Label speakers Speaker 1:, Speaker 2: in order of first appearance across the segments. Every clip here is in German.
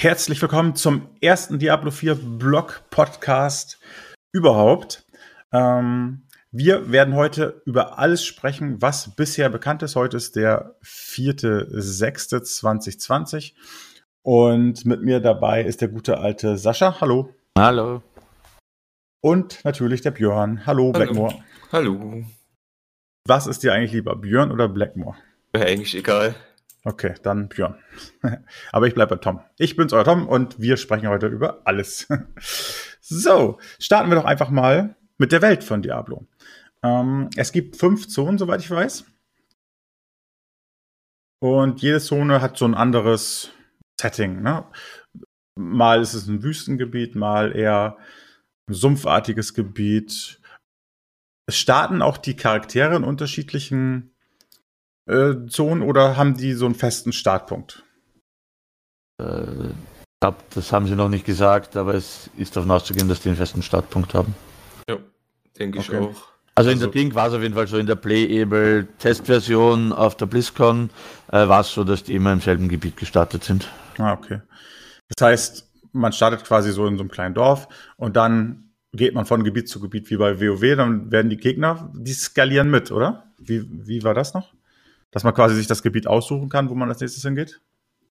Speaker 1: Herzlich willkommen zum ersten Diablo 4 Blog Podcast überhaupt. Ähm, wir werden heute über alles sprechen, was bisher bekannt ist. Heute ist der 4.6.2020 und mit mir dabei ist der gute alte Sascha. Hallo.
Speaker 2: Hallo.
Speaker 1: Und natürlich der Björn. Hallo,
Speaker 3: Hallo.
Speaker 1: Blackmore.
Speaker 3: Hallo.
Speaker 1: Was ist dir eigentlich lieber, Björn oder Blackmore?
Speaker 3: Wäre eigentlich egal.
Speaker 1: Okay, dann Björn. Aber ich bleibe bei Tom. Ich bin's, euer Tom, und wir sprechen heute über alles. so, starten wir doch einfach mal mit der Welt von Diablo. Ähm, es gibt fünf Zonen, soweit ich weiß. Und jede Zone hat so ein anderes Setting. Ne? Mal ist es ein Wüstengebiet, mal eher ein sumpfartiges Gebiet. Es starten auch die Charaktere in unterschiedlichen äh, Zonen oder haben die so einen festen Startpunkt?
Speaker 2: Äh, ich glaube, das haben sie noch nicht gesagt, aber es ist davon auszugehen, dass die einen festen Startpunkt haben.
Speaker 3: Ja, denke ich
Speaker 1: Okay.
Speaker 3: auch.
Speaker 2: Also in
Speaker 1: Also-
Speaker 2: der Ding war es auf jeden Fall so, in der Playable Testversion auf der BlizzCon äh, war es so, dass die immer im selben Gebiet gestartet sind.
Speaker 1: Ah, okay. Das heißt, man startet quasi so in so einem kleinen Dorf und dann geht man von Gebiet zu Gebiet wie bei WoW, dann werden die Gegner, die skalieren mit, oder? Wie, wie war das noch? Dass man quasi sich das Gebiet aussuchen kann, wo man als nächstes hingeht?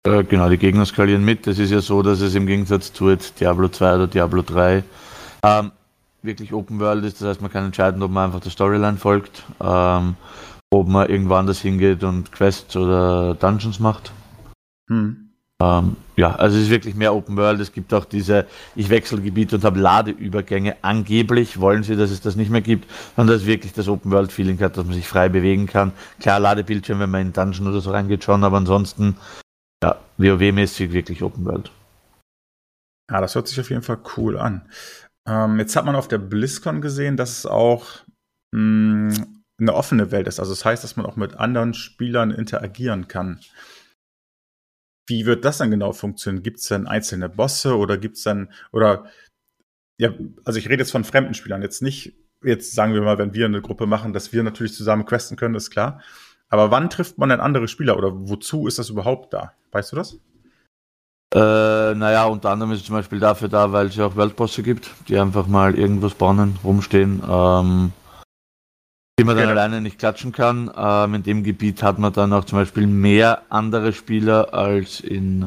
Speaker 2: Äh, genau, die Gegner skalieren mit. Das ist ja so, dass es im Gegensatz zu jetzt Diablo 2 oder Diablo 3 ähm, wirklich Open World ist. Das heißt, man kann entscheiden, ob man einfach der Storyline folgt, ähm, ob man irgendwo anders hingeht und Quests oder Dungeons macht.
Speaker 1: Hm.
Speaker 2: Ähm, ja, also es ist wirklich mehr Open World. Es gibt auch diese, ich wechsle Gebiet und habe Ladeübergänge. Angeblich wollen sie, dass es das nicht mehr gibt, sondern dass wirklich das Open World Feeling hat, dass man sich frei bewegen kann. Klar, Ladebildschirm, wenn man in Dungeon oder so reingeht schon, aber ansonsten, ja, WoW-mäßig wirklich Open World.
Speaker 1: Ja, das hört sich auf jeden Fall cool an. Ähm, jetzt hat man auf der BlizzCon gesehen, dass es auch mh, eine offene Welt ist. Also das heißt, dass man auch mit anderen Spielern interagieren kann. Wie wird das dann genau funktionieren? Gibt es dann einzelne Bosse oder gibt es dann, oder, ja, also ich rede jetzt von fremden Spielern, jetzt nicht, jetzt sagen wir mal, wenn wir eine Gruppe machen, dass wir natürlich zusammen questen können, ist klar. Aber wann trifft man denn andere Spieler oder wozu ist das überhaupt da? Weißt du das?
Speaker 2: Äh, naja, unter anderem ist es zum Beispiel dafür da, weil es ja auch Weltbosse gibt, die einfach mal irgendwo spawnen, rumstehen, ähm, die man dann
Speaker 1: Genau.
Speaker 2: alleine nicht klatschen kann. Ähm, in dem Gebiet hat man dann auch zum Beispiel mehr andere Spieler als in, äh,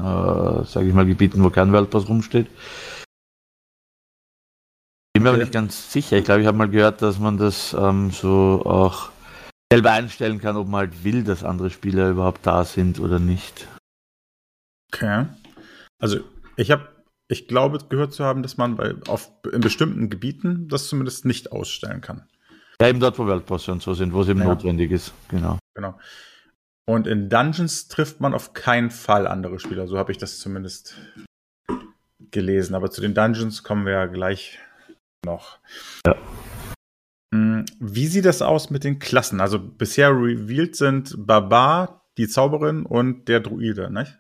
Speaker 2: sage ich mal, Gebieten, wo kein Weltboss rumsteht. Bin mir aber nicht ganz sicher. Ich glaube, ich habe mal gehört, dass man das ähm, so auch selber einstellen kann, ob man halt will, dass andere Spieler überhaupt da sind oder nicht.
Speaker 1: Okay. Also ich habe, ich glaube gehört zu haben, dass man bei, auf, in bestimmten Gebieten das zumindest nicht ausstellen kann.
Speaker 2: Ja, eben dort, wo Weltbosse und so sind, wo es eben
Speaker 1: Ja.
Speaker 2: notwendig ist. Genau.
Speaker 1: Genau. Und in Dungeons trifft man auf keinen Fall andere Spieler. So habe ich das zumindest gelesen. Aber zu den Dungeons kommen wir ja gleich noch.
Speaker 2: Ja.
Speaker 1: Hm, Wie sieht das aus mit den Klassen? Also bisher revealed sind Barbar, die Zauberin und der Druide, nicht?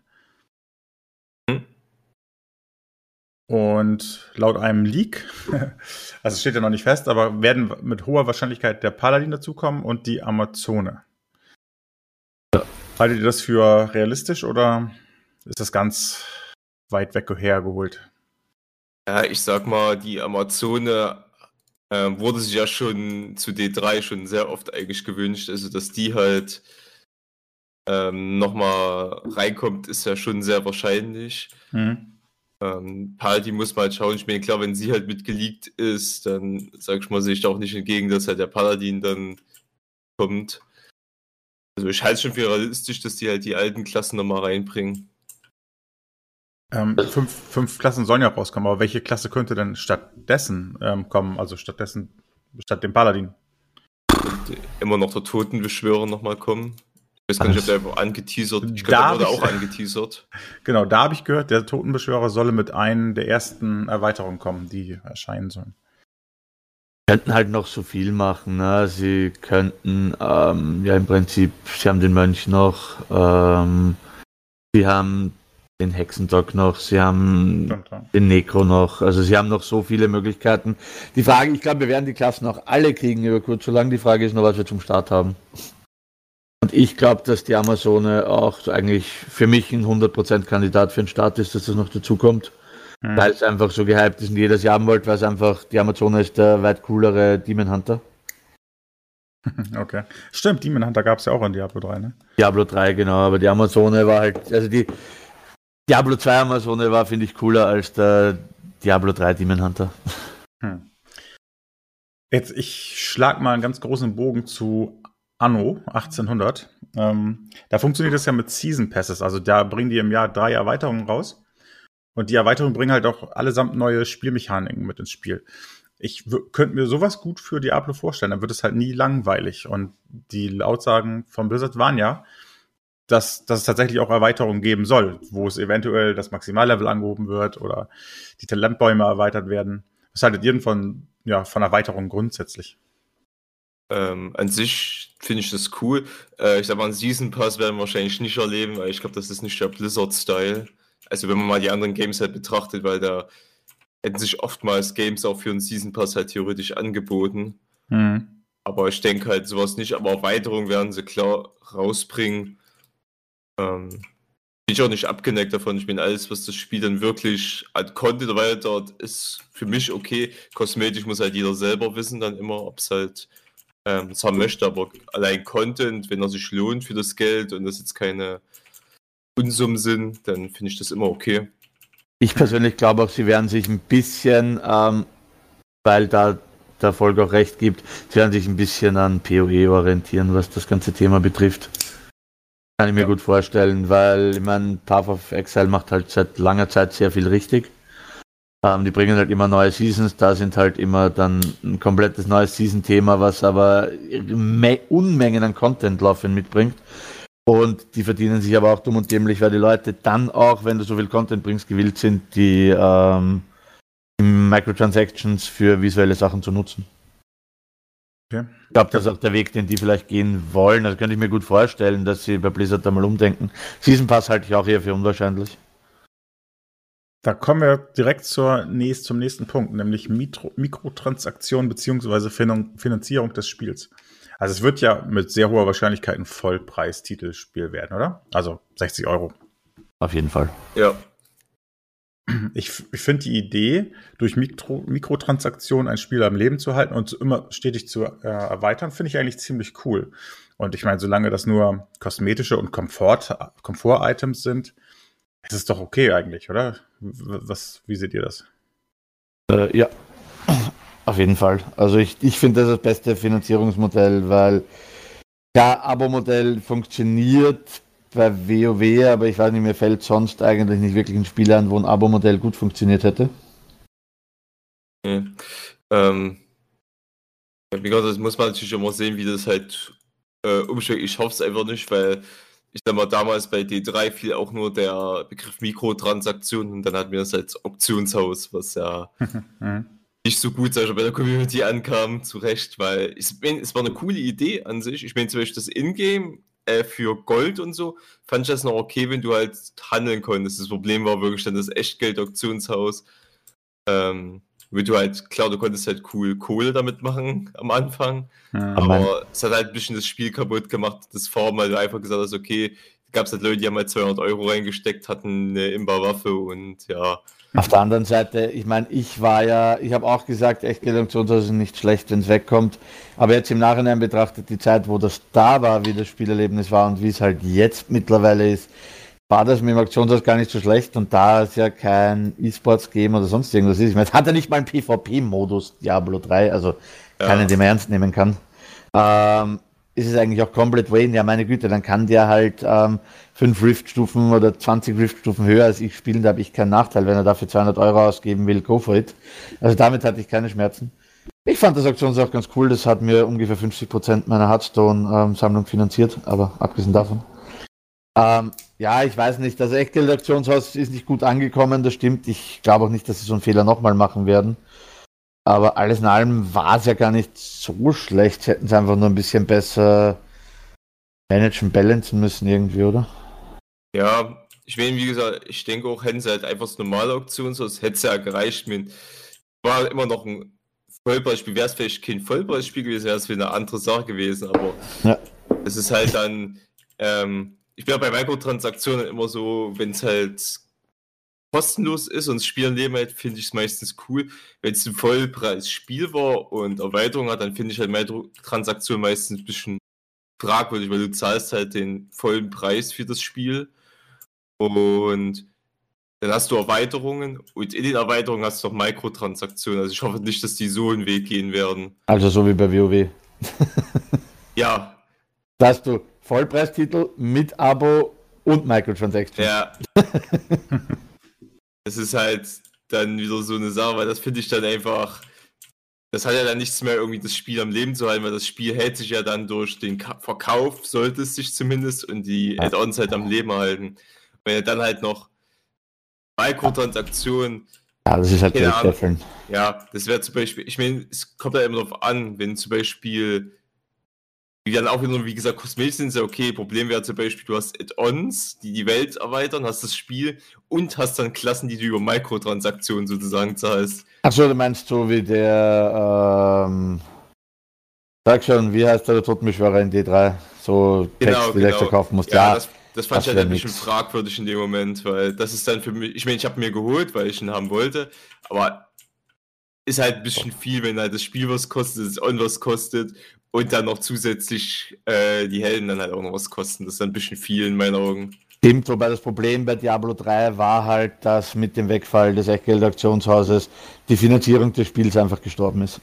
Speaker 1: Und laut einem Leak, also es steht ja noch nicht fest, aber werden mit hoher Wahrscheinlichkeit der Paladin dazukommen und die Amazone. Haltet ihr das für realistisch oder ist das ganz weit weg hergeholt?
Speaker 3: Ja, ich sag mal, die Amazone äh, wurde sich ja schon zu D3 schon sehr oft eigentlich gewünscht. Also, dass die halt ähm, nochmal reinkommt, ist ja schon sehr wahrscheinlich.
Speaker 1: Hm.
Speaker 3: Ähm, Paladin muss mal halt schauen. Ich meine, klar, wenn sie halt mitgeleakt ist, dann sag ich mal, sehe ich da auch nicht entgegen, dass halt der Paladin dann kommt. Also ich halte es schon für realistisch, dass die halt die alten Klassen nochmal reinbringen.
Speaker 1: Ähm, fünf, fünf Klassen sollen ja rauskommen, aber welche Klasse könnte denn stattdessen ähm, kommen? Also stattdessen, statt dem Paladin?
Speaker 3: Und immer noch der Totenbeschwörer nochmal kommen. Ich weiß gar nicht, ob der einfach angeteasert Ich
Speaker 1: Da
Speaker 3: glaube, der wurde
Speaker 1: ich-
Speaker 3: auch angeteasert.
Speaker 1: Genau, da habe ich gehört, der Totenbeschwörer solle mit einer der ersten Erweiterungen kommen, die erscheinen sollen.
Speaker 2: könnten halt noch so viel machen. Ne? Sie könnten, ähm, ja im Prinzip, sie haben den Mönch noch, ähm, sie haben den Hexentag noch, sie haben
Speaker 1: Stimmt, ja.
Speaker 2: den Necro noch, also sie haben noch so viele Möglichkeiten. Die Frage, ich glaube, wir werden die Klassen auch alle kriegen über kurz oder lang. Die Frage ist nur, was wir zum Start haben. Und ich glaube, dass die Amazone auch eigentlich für mich ein 100% Kandidat für den Start ist, dass das noch dazu kommt. Mhm. Weil es einfach so gehypt ist und jedes Jahr haben wollte, weil es einfach, die Amazone ist der weit coolere Demon Hunter.
Speaker 1: Okay. Stimmt, Demon Hunter gab es ja auch in Diablo 3, ne?
Speaker 2: Diablo 3, genau, aber die Amazone war halt, also die Diablo 2 Amazone war, finde ich, cooler als der Diablo 3 Demon Hunter. Hm.
Speaker 1: Jetzt, ich schlag mal einen ganz großen Bogen zu Anno 1800. Ähm, da funktioniert das ja mit Season Passes, also da bringen die im Jahr drei Erweiterungen raus. Und die Erweiterungen bringen halt auch allesamt neue Spielmechaniken mit ins Spiel ich könnte mir sowas gut für Diablo vorstellen. Dann wird es halt nie langweilig. Und die Aussagen von Blizzard waren ja, dass, dass es tatsächlich auch Erweiterungen geben soll, wo es eventuell das Maximallevel angehoben wird oder die Talentbäume erweitert werden. Was haltet ihr denn von, ja, von Erweiterungen grundsätzlich?
Speaker 3: Ähm, an sich finde ich das cool. Äh, ich sag mal, einen Season Pass werden wir wahrscheinlich nicht erleben, weil ich glaube, das ist nicht der Blizzard-Style. Also wenn man mal die anderen Games halt betrachtet, weil da hätten sich oftmals Games auch für einen Season Pass halt theoretisch angeboten. Mhm. Aber ich denke halt sowas nicht. Aber Erweiterungen werden sie klar rausbringen. Ähm, bin ich auch nicht abgeneigt davon. Ich meine, alles, was das Spiel dann wirklich als Content erweitert, ist für mich okay. Kosmetisch muss halt jeder selber wissen, dann immer, ob es halt ähm, das haben möchte. Aber allein Content, wenn er sich lohnt für das Geld und das jetzt keine Unsummen sind, dann finde ich das immer okay.
Speaker 2: Ich persönlich glaube auch, sie werden sich ein bisschen, ähm, weil da der Folge auch recht gibt, sie werden sich ein bisschen an PoE orientieren, was das ganze Thema betrifft. Kann ich mir ja. gut vorstellen, weil ich meine, Path of Exile macht halt seit langer Zeit sehr viel richtig. Ähm, die bringen halt immer neue Seasons, da sind halt immer dann ein komplettes neues Season-Thema, was aber Unmengen an Content laufen mitbringt. Und die verdienen sich aber auch dumm und dämlich, weil die Leute dann auch, wenn du so viel Content bringst, gewillt sind, die, ähm, die Microtransactions für visuelle Sachen zu nutzen. Okay. Ich glaube, das ist auch der Weg, den die vielleicht gehen wollen. Das könnte ich mir gut vorstellen, dass sie bei Blizzard da mal umdenken. Season Pass halte ich auch eher für unwahrscheinlich.
Speaker 1: Da kommen wir direkt zur nächst, zum nächsten Punkt, nämlich Mikro, Mikrotransaktionen bzw. Finanzierung des Spiels. Also es wird ja mit sehr hoher Wahrscheinlichkeit ein Vollpreis-Titelspiel werden, oder? Also 60 Euro.
Speaker 2: Auf jeden Fall.
Speaker 3: Ja.
Speaker 1: Ich, ich finde die Idee, durch Mikro, Mikrotransaktionen ein Spiel am Leben zu halten und immer stetig zu äh, erweitern, finde ich eigentlich ziemlich cool. Und ich meine, solange das nur kosmetische und Komfort, Komfort-Items sind, ist es doch okay eigentlich, oder? Was, wie seht ihr das?
Speaker 2: Äh, ja, auf jeden Fall. Also ich, ich finde das das beste Finanzierungsmodell, weil ja, Abo-Modell funktioniert bei WoW, aber ich weiß nicht, mir fällt sonst eigentlich nicht wirklich ein Spiel an, wo ein Abo-Modell gut funktioniert hätte.
Speaker 3: Ja. Ähm, wie gesagt, das muss man natürlich immer sehen, wie das halt äh, umschlägt. Ich hoffe es einfach nicht, weil ich sag mal, damals bei D3 fiel auch nur der Begriff Mikrotransaktion und dann hatten wir das als Optionshaus, was ja mhm nicht so gut, sag ich, bei der Community ankam, zu Recht, weil es, es war eine coole Idee an sich. Ich meine, zum Beispiel das Ingame äh, für Gold und so, fand ich das noch okay, wenn du halt handeln konntest. Das Problem war wirklich dann das Echtgeld-Auktionshaus. Ähm, wo du halt, klar, du konntest halt cool Kohle damit machen am Anfang, ja, aber mein... es hat halt ein bisschen das Spiel kaputt gemacht, das Form, weil du einfach gesagt hast, okay, gab es halt Leute, die haben halt 200 Euro reingesteckt, hatten eine Imba-Waffe und ja,
Speaker 2: auf der anderen Seite, ich meine, ich war ja, ich habe auch gesagt, Echtgeldaktionshaus ist nicht schlecht, wenn es wegkommt. Aber jetzt im Nachhinein betrachtet, die Zeit, wo das da war, wie das Spielerlebnis war und wie es halt jetzt mittlerweile ist, war das mit dem Auktionshaus gar nicht so schlecht. Und da es ja kein E-Sports-Game oder sonst irgendwas ist, ich meine, es hat ja nicht mal einen PvP-Modus, Diablo 3, also ja. keinen, den man ernst nehmen kann. Ähm, ist es eigentlich auch komplett Wayne, ja meine Güte, dann kann der halt ähm, fünf Rift-Stufen oder 20 Rift-Stufen höher als ich spielen, da habe ich keinen Nachteil. Wenn er dafür 200 Euro ausgeben will, go for it. Also damit hatte ich keine Schmerzen. Ich fand das Auktions auch ganz cool, das hat mir ungefähr 50% meiner Hearthstone-Sammlung ähm, finanziert, aber abgesehen davon. Ähm, ja, ich weiß nicht, das Echtgeld-Auktionshaus ist nicht gut angekommen, das stimmt. Ich glaube auch nicht, dass sie so einen Fehler nochmal machen werden. Aber alles in allem war es ja gar nicht so schlecht. Sie hätten es einfach nur ein bisschen besser managen, balancen müssen irgendwie, oder?
Speaker 3: Ja, ich meine, wie gesagt, ich denke auch, hätten sie halt einfach das normale Auktion, sonst hätte es ja gereicht. Mit, war immer noch ein Vollpreisspiel. Wäre es vielleicht kein Vollpreisspiel gewesen, wäre es wieder eine andere Sache gewesen, aber
Speaker 2: ja.
Speaker 3: es ist halt dann, ähm, ich bin ja bei Mikrotransaktionen immer so, wenn es halt kostenlos ist und das Spiel am Leben hält, finde ich es meistens cool. Wenn es ein Vollpreis-Spiel war und Erweiterung hat, dann finde ich halt Mikrotransaktionen meistens ein bisschen fragwürdig, weil du zahlst halt den vollen Preis für das Spiel und dann hast du Erweiterungen und in den Erweiterungen hast du auch Mikrotransaktionen. Also ich hoffe nicht, dass die so einen Weg gehen werden.
Speaker 2: Also so wie bei WoW.
Speaker 3: ja.
Speaker 2: Da hast du Vollpreistitel mit Abo und Microtransactions.
Speaker 3: Ja. Es ist halt dann wieder so eine Sache, weil das finde ich dann einfach, das hat ja dann nichts mehr irgendwie das Spiel am Leben zu halten, weil das Spiel hält sich ja dann durch den Verkauf, sollte es sich zumindest, und die Add-ons halt am Leben halten. Wenn er dann halt noch Mikrotransaktionen.
Speaker 2: Ja, das ist halt
Speaker 3: Ahnung, Ja, das wäre zum Beispiel, ich meine, es kommt ja immer darauf an, wenn zum Beispiel die dann auch wieder, wie gesagt, kosmetisch sind ja okay. Problem wäre zum Beispiel, du hast Add-ons, die die Welt erweitern, hast das Spiel und hast dann Klassen, die du über Mikrotransaktionen sozusagen zahlst.
Speaker 2: Achso, du meinst so wie der, ähm, sag schon, wie heißt der Totenbeschwörer in D3? So
Speaker 3: genau, Text,
Speaker 2: die genau. du kaufen musst.
Speaker 3: Ja, ja das, das fand das ich halt ein bisschen fragwürdig in dem Moment, weil das ist dann für mich, ich meine, ich habe mir geholt, weil ich ihn haben wollte, aber ist halt ein bisschen viel, wenn halt das Spiel was kostet, das On was kostet und dann noch zusätzlich äh, die Helden dann halt auch noch was kosten. Das ist ein bisschen viel in meinen Augen.
Speaker 2: Stimmt, wobei das Problem bei Diablo 3 war halt, dass mit dem Wegfall des Echtgeld-Auktionshauses die Finanzierung des Spiels einfach gestorben ist.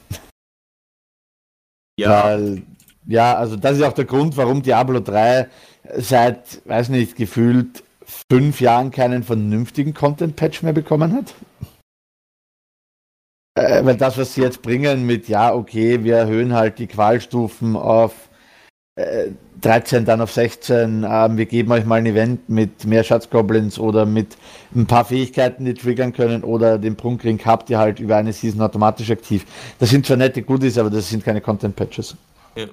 Speaker 2: Ja. Weil, ja, also das ist auch der Grund, warum Diablo 3 seit, weiß nicht, gefühlt fünf Jahren keinen vernünftigen Content-Patch mehr bekommen hat. Äh, weil das, was sie jetzt bringen mit, ja, okay, wir erhöhen halt die Qualstufen auf äh, 13, dann auf 16, äh, wir geben euch mal ein Event mit mehr Schatzgoblins oder mit ein paar Fähigkeiten, die triggern können oder den Prunkring habt ihr halt über eine Season automatisch aktiv. Das sind zwar nette Goodies, aber das sind keine Content-Patches. Ja.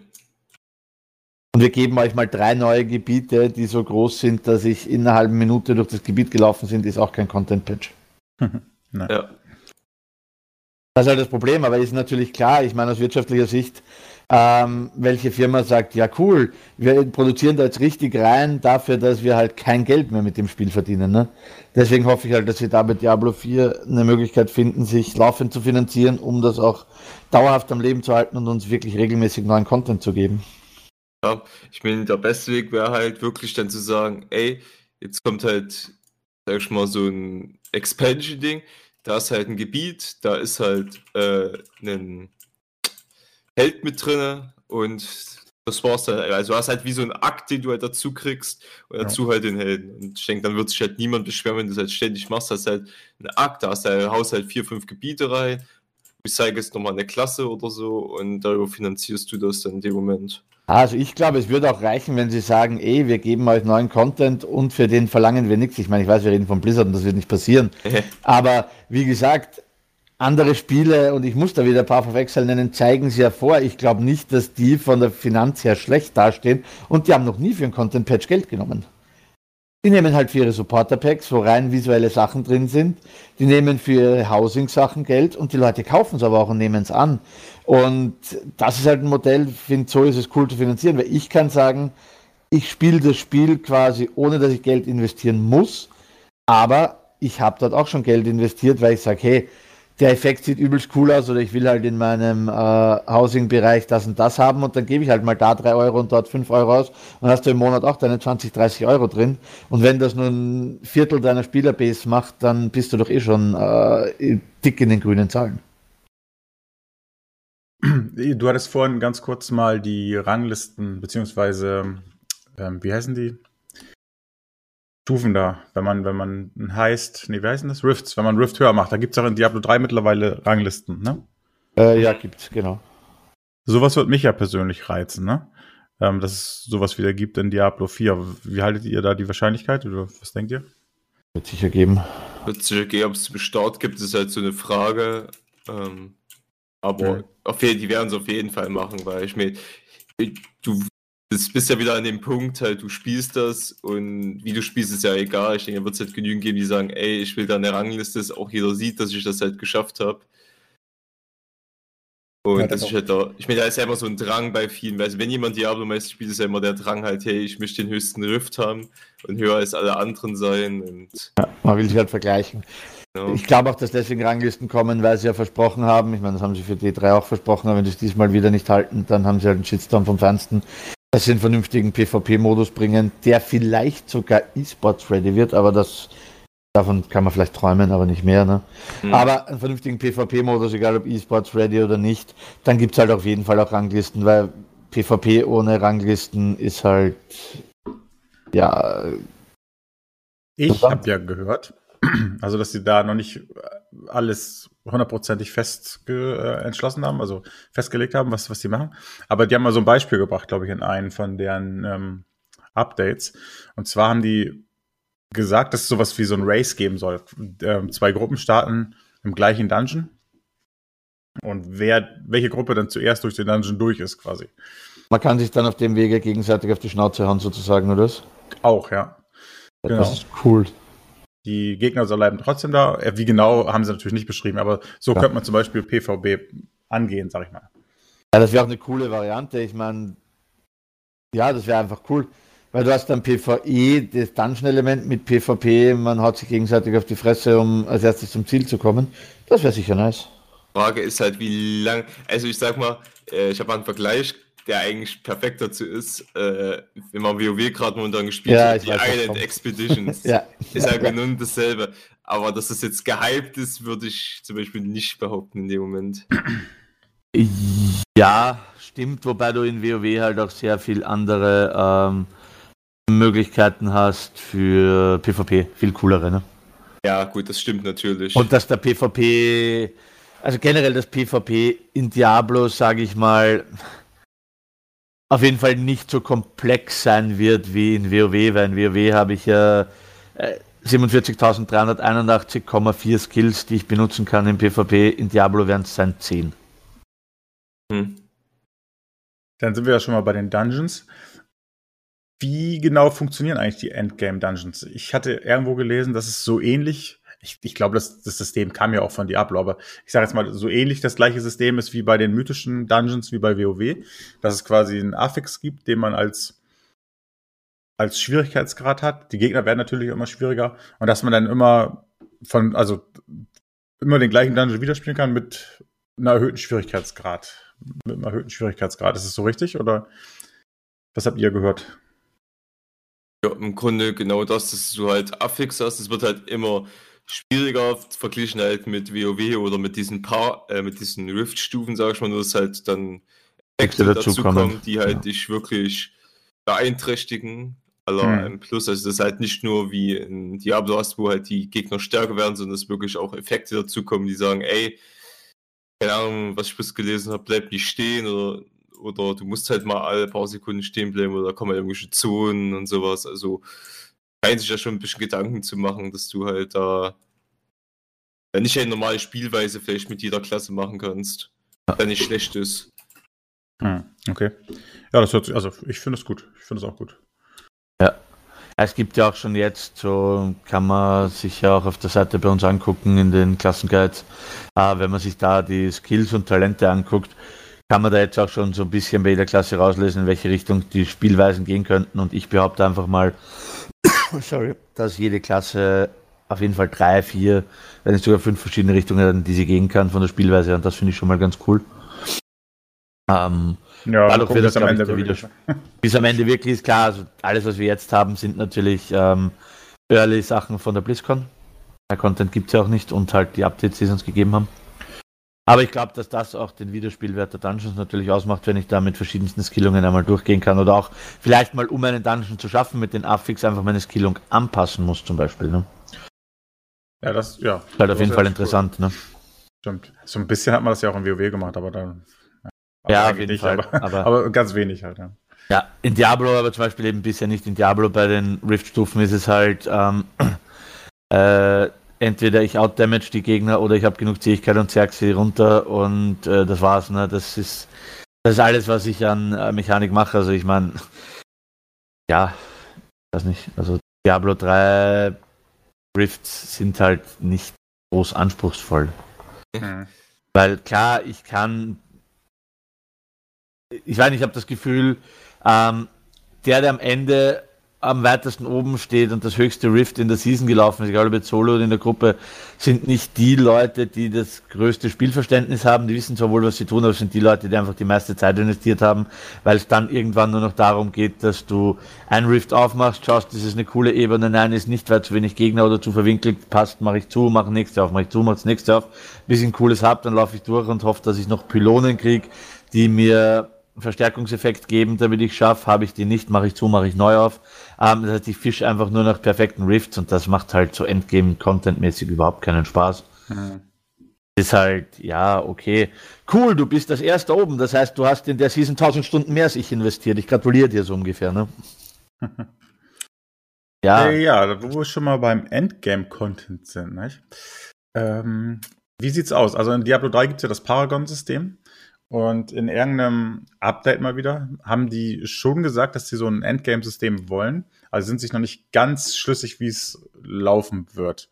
Speaker 2: Und wir geben euch mal drei neue Gebiete, die so groß sind, dass ich in einer halben Minute durch das Gebiet gelaufen sind, ist auch kein Content-Patch. ja. Das ist halt das Problem, aber ist natürlich klar, ich meine aus wirtschaftlicher Sicht, ähm, welche Firma sagt, ja cool, wir produzieren da jetzt richtig rein dafür, dass wir halt kein Geld mehr mit dem Spiel verdienen. Ne? Deswegen hoffe ich halt, dass wir da bei Diablo 4 eine Möglichkeit finden, sich laufend zu finanzieren, um das auch dauerhaft am Leben zu halten und uns wirklich regelmäßig neuen Content zu geben.
Speaker 3: Ja, ich meine, der beste Weg wäre halt wirklich dann zu sagen, ey, jetzt kommt halt, sag ich mal, so ein Expansion-Ding da ist halt ein Gebiet, da ist halt äh, ein Held mit drin und das war's dann. Also du hast halt wie so einen Akt, den du halt dazu kriegst und dazu ja. halt den Helden. Und ich denke, dann wird sich halt niemand beschweren, wenn du es halt ständig machst. Das ist halt ein Akt, da hast du halt, haust halt vier, fünf Gebiete rein, recycelst nochmal eine Klasse oder so und darüber finanzierst du das dann in dem Moment.
Speaker 2: Also ich glaube, es würde auch reichen, wenn sie sagen, ey, wir geben euch neuen Content und für den verlangen wir nichts. Ich meine, ich weiß, wir reden von Blizzard und das wird nicht passieren. Aber wie gesagt, andere Spiele, und ich muss da wieder ein paar verwechseln nennen, zeigen sie ja vor. Ich glaube nicht, dass die von der Finanz her schlecht dastehen und die haben noch nie für ein Content Patch Geld genommen. Die nehmen halt für ihre Supporter-Packs, wo rein visuelle Sachen drin sind. Die nehmen für ihre Housing-Sachen Geld und die Leute kaufen es aber auch und nehmen es an. Und das ist halt ein Modell, finde, so ist es cool zu finanzieren, weil ich kann sagen, ich spiele das Spiel quasi ohne, dass ich Geld investieren muss, aber ich habe dort auch schon Geld investiert, weil ich sage, hey, der Effekt sieht übelst cool aus oder ich will halt in meinem äh, Housing-Bereich das und das haben und dann gebe ich halt mal da 3 Euro und dort 5 Euro aus und hast du im Monat auch deine 20, 30 Euro drin. Und wenn das nur ein Viertel deiner Spielerbase macht, dann bist du doch eh schon äh, dick in den grünen Zahlen.
Speaker 1: Du hattest vorhin ganz kurz mal die Ranglisten, beziehungsweise, ähm, wie heißen die? Stufen da, wenn man, wenn man heißt, nee, wie heißen das? Rifts, wenn man Rift höher macht. Da gibt es auch in Diablo 3 mittlerweile Ranglisten, ne?
Speaker 2: Äh, ja, gibt's, genau.
Speaker 1: Sowas wird mich ja persönlich reizen, ne? Ähm, dass es sowas wieder gibt in Diablo 4. Wie haltet ihr da die Wahrscheinlichkeit oder was denkt ihr?
Speaker 2: Wird sicher geben.
Speaker 3: Wird sicher geben, ob es zum Start gibt, ist halt so eine Frage. Ähm, aber ja. auf jeden, die werden es auf jeden Fall machen, weil ich mir, du das bist ja wieder an dem Punkt, halt, du spielst das und wie du spielst, ist ja egal. Ich denke, da wird es halt genügend geben, die sagen, ey, ich will da eine Rangliste, dass auch jeder sieht, dass ich das halt geschafft habe. Und
Speaker 1: Ja,
Speaker 3: das ist halt da, ich meine, da ist ja immer so ein Drang bei vielen, weil wenn jemand Diablo-mäßig spielt, ist ja immer der Drang halt, hey, ich möchte den höchsten Rift haben und höher als alle anderen sein und
Speaker 2: Man will sich halt vergleichen.
Speaker 3: ja.
Speaker 2: Ich glaube auch, dass deswegen Ranglisten kommen, weil sie ja versprochen haben, ich meine, das haben sie für D3 auch versprochen, aber wenn sie es diesmal wieder nicht halten, dann haben sie halt einen Shitstorm vom Fernsten, dass sie einen vernünftigen PvP-Modus bringen, der vielleicht sogar E-Sports ready wird, aber das davon kann man vielleicht träumen, aber nicht mehr. Ne?
Speaker 3: Hm.
Speaker 2: Aber einen vernünftigen PvP-Modus, egal ob E-Sports ready oder nicht, dann gibt es halt auf jeden Fall auch Ranglisten, weil PvP ohne Ranglisten ist halt ja
Speaker 1: Ich habe ja gehört, also dass sie da noch nicht alles hundertprozentig fest äh, entschlossen haben, also festgelegt haben, was, was sie machen. Aber die haben mal so ein Beispiel gebracht, glaube ich, in einen von deren ähm, Updates. Und zwar haben die gesagt, dass es sowas wie so ein Race geben soll. Ähm, zwei Gruppen starten im gleichen Dungeon. Und wer, welche Gruppe dann zuerst durch den Dungeon durch ist, quasi.
Speaker 2: Man kann sich dann auf dem Wege gegenseitig auf die Schnauze hauen, sozusagen, oder?
Speaker 1: Auch, ja. Genau.
Speaker 2: Das ist cool.
Speaker 1: Die Gegner so bleiben trotzdem da. Wie genau, haben sie natürlich nicht beschrieben, aber so
Speaker 2: Ja.
Speaker 1: könnte man zum Beispiel PvB angehen, sag ich mal.
Speaker 2: Ja, das wäre auch eine coole Variante. Ich meine, ja, das wäre einfach cool. Weil du hast dann PvE, das Dungeon-Element mit PvP, man haut sich gegenseitig auf die Fresse, um als erstes zum Ziel zu kommen. Das wäre sicher nice.
Speaker 3: Frage ist halt, wie lang. Also ich sag mal, äh, ich habe einen Vergleich, der eigentlich perfekt dazu ist, äh, wenn man WoW gerade momentan gespielt
Speaker 2: Ja,
Speaker 3: hat, die
Speaker 2: weiß,
Speaker 3: Island. Expeditions.
Speaker 2: Ja.
Speaker 3: Ist halt genau dasselbe. Aber dass das jetzt gehypt ist, würde ich zum Beispiel nicht behaupten in dem Moment.
Speaker 2: Ja, stimmt, wobei du in WoW halt auch sehr viel andere ähm, Möglichkeiten hast für PvP, viel coolere, ne?
Speaker 3: Ja, gut, das stimmt natürlich.
Speaker 2: Und dass der PvP, also generell das PvP in Diablo, sage ich mal, auf jeden Fall nicht so komplex sein wird wie in WoW, weil in WoW habe ich ja äh, 47.381,4 Skills, die ich benutzen kann im PvP. In Diablo werden es sein 10.
Speaker 3: hm.
Speaker 1: Dann sind wir ja schon mal bei den Dungeons. Wie genau funktionieren eigentlich die Endgame-Dungeons? Ich hatte irgendwo gelesen, dass es so ähnlich, ich, ich glaube, das, das System kam ja auch von Diablo, aber ich sage jetzt mal, so ähnlich das gleiche System ist wie bei den mythischen Dungeons, wie bei WoW, dass es quasi einen Affix gibt, den man als, als Schwierigkeitsgrad hat. Die Gegner werden natürlich immer schwieriger und dass man dann immer von, also immer den gleichen Dungeon widerspielen kann mit einer erhöhten Schwierigkeitsgrad. Mit einem erhöhten Schwierigkeitsgrad. Ist es so richtig oder was habt ihr gehört?
Speaker 3: Ja, im Grunde genau das, dass du halt Affix hast. Es wird halt immer schwieriger verglichen halt mit WoW oder mit diesen paar, äh, mit diesen Rift-Stufen, sag ich mal, dass halt dann Effekte
Speaker 2: dazukommen.
Speaker 3: dazukommen, die halt
Speaker 2: Ja.
Speaker 3: dich wirklich beeinträchtigen. Aller
Speaker 1: Hm.
Speaker 3: ein Plus, also das ist halt nicht nur wie in Diablo hast, wo halt die Gegner stärker werden, sondern dass wirklich auch Effekte dazukommen, die sagen, ey, keine Ahnung, was ich bis gelesen habe, bleib nicht stehen oder, oder du musst halt mal alle paar Sekunden stehen bleiben oder kommen halt irgendwelche Zonen und sowas. Also scheint sich ja schon ein bisschen Gedanken zu machen, dass du halt da ja, nicht eine normale Spielweise vielleicht mit jeder Klasse machen kannst, der nicht schlecht ist.
Speaker 1: Hm, okay. Ja, das hört sich, also ich finde es gut. Ich finde es auch gut.
Speaker 2: Es gibt ja auch schon jetzt, so kann man sich ja auch auf der Seite bei uns angucken in den Klassenguides, äh, wenn man sich da die Skills und Talente anguckt, kann man da jetzt auch schon so ein bisschen bei jeder Klasse rauslesen, in welche Richtung die Spielweisen gehen könnten. Und ich behaupte einfach mal, sorry, dass jede Klasse auf jeden Fall drei, vier, wenn nicht sogar fünf verschiedene Richtungen die sie gehen kann von der Spielweise. Und das finde ich schon mal ganz cool. Ähm,
Speaker 1: Ja,
Speaker 2: Dadurch
Speaker 1: gucken,
Speaker 2: wird das,
Speaker 1: es
Speaker 2: glaub ich, der
Speaker 1: wirklich-
Speaker 2: bis am Ende wirklich ist klar, also alles, was wir jetzt haben, sind natürlich ähm, Early-Sachen von der BlizzCon. Der Content gibt es ja auch nicht und halt die Updates, die sie uns gegeben haben. Aber ich glaube, dass das auch den Wiederspielwert der Dungeons natürlich ausmacht, wenn ich da mit verschiedensten Skillungen einmal durchgehen kann oder auch vielleicht mal, um einen Dungeon zu schaffen, mit den Affix einfach meine Skillung anpassen muss zum Beispiel. Ne?
Speaker 1: Ja, das, ja.
Speaker 2: Ist halt auf jeden Fall
Speaker 1: cool.
Speaker 2: interessant. Ne?
Speaker 1: Stimmt. So ein bisschen hat man das ja auch in WoW gemacht, aber dann.
Speaker 2: Ja,
Speaker 1: aber
Speaker 2: auf jeden
Speaker 1: nicht,
Speaker 2: Fall,
Speaker 1: Aber,
Speaker 2: aber-
Speaker 1: aber ganz wenig halt, ja.
Speaker 2: Ja, in Diablo aber zum Beispiel eben bisher nicht. In Diablo bei den Rift-Stufen ist es halt ähm, äh, entweder ich outdamage die Gegner oder ich habe genug Zähigkeit und zerg sie runter und äh, das war's. Ne? Das ist das ist alles, was ich an äh, Mechanik mache. Also ich meine, ja, weiß nicht. Also Diablo 3 Rifts sind halt nicht groß anspruchsvoll.
Speaker 1: Mhm.
Speaker 2: Weil klar, ich kann ich weiß nicht, ich habe das Gefühl, ähm, der, der am Ende am weitesten oben steht und das höchste Rift in der Season gelaufen ist, egal ob jetzt Solo oder in der Gruppe, sind nicht die Leute, die das größte Spielverständnis haben. Die wissen zwar wohl, was sie tun, aber es sind die Leute, die einfach die meiste Zeit investiert haben, weil es dann irgendwann nur noch darum geht, dass du ein Rift aufmachst, schaust, das ist eine coole Ebene, nein, ist nicht, weil zu wenig Gegner oder zu verwinkelt. Passt, mache ich zu, mache nächste auf, mache ich zu, mache nächste auf, bis ich ein cooles hab, dann laufe ich durch und hoffe, dass ich noch Pylonen kriege, die mir Verstärkungseffekt geben, damit ich schaffe. Habe ich die nicht, mache ich zu, mache ich neu auf. Ähm, das heißt, ich fische einfach nur nach perfekten Rifts und das macht halt so Endgame-Content-mäßig überhaupt keinen Spaß. Mhm. Ist halt, ja, okay. Cool, du bist das erste oben. Das heißt, du hast in der Season 1000 Stunden mehr als ich investiert. Ich gratuliere dir so ungefähr, ne?
Speaker 1: ja. Hey, ja, wo wir schon mal beim Endgame-Content sind, nicht? Ähm, wie sieht's aus? Also in Diablo 3 gibt es ja das Paragon-System. Und in irgendeinem Update mal wieder haben die schon gesagt, dass sie so ein Endgame-System wollen. Also sind sich noch nicht ganz schlüssig, wie es laufen wird.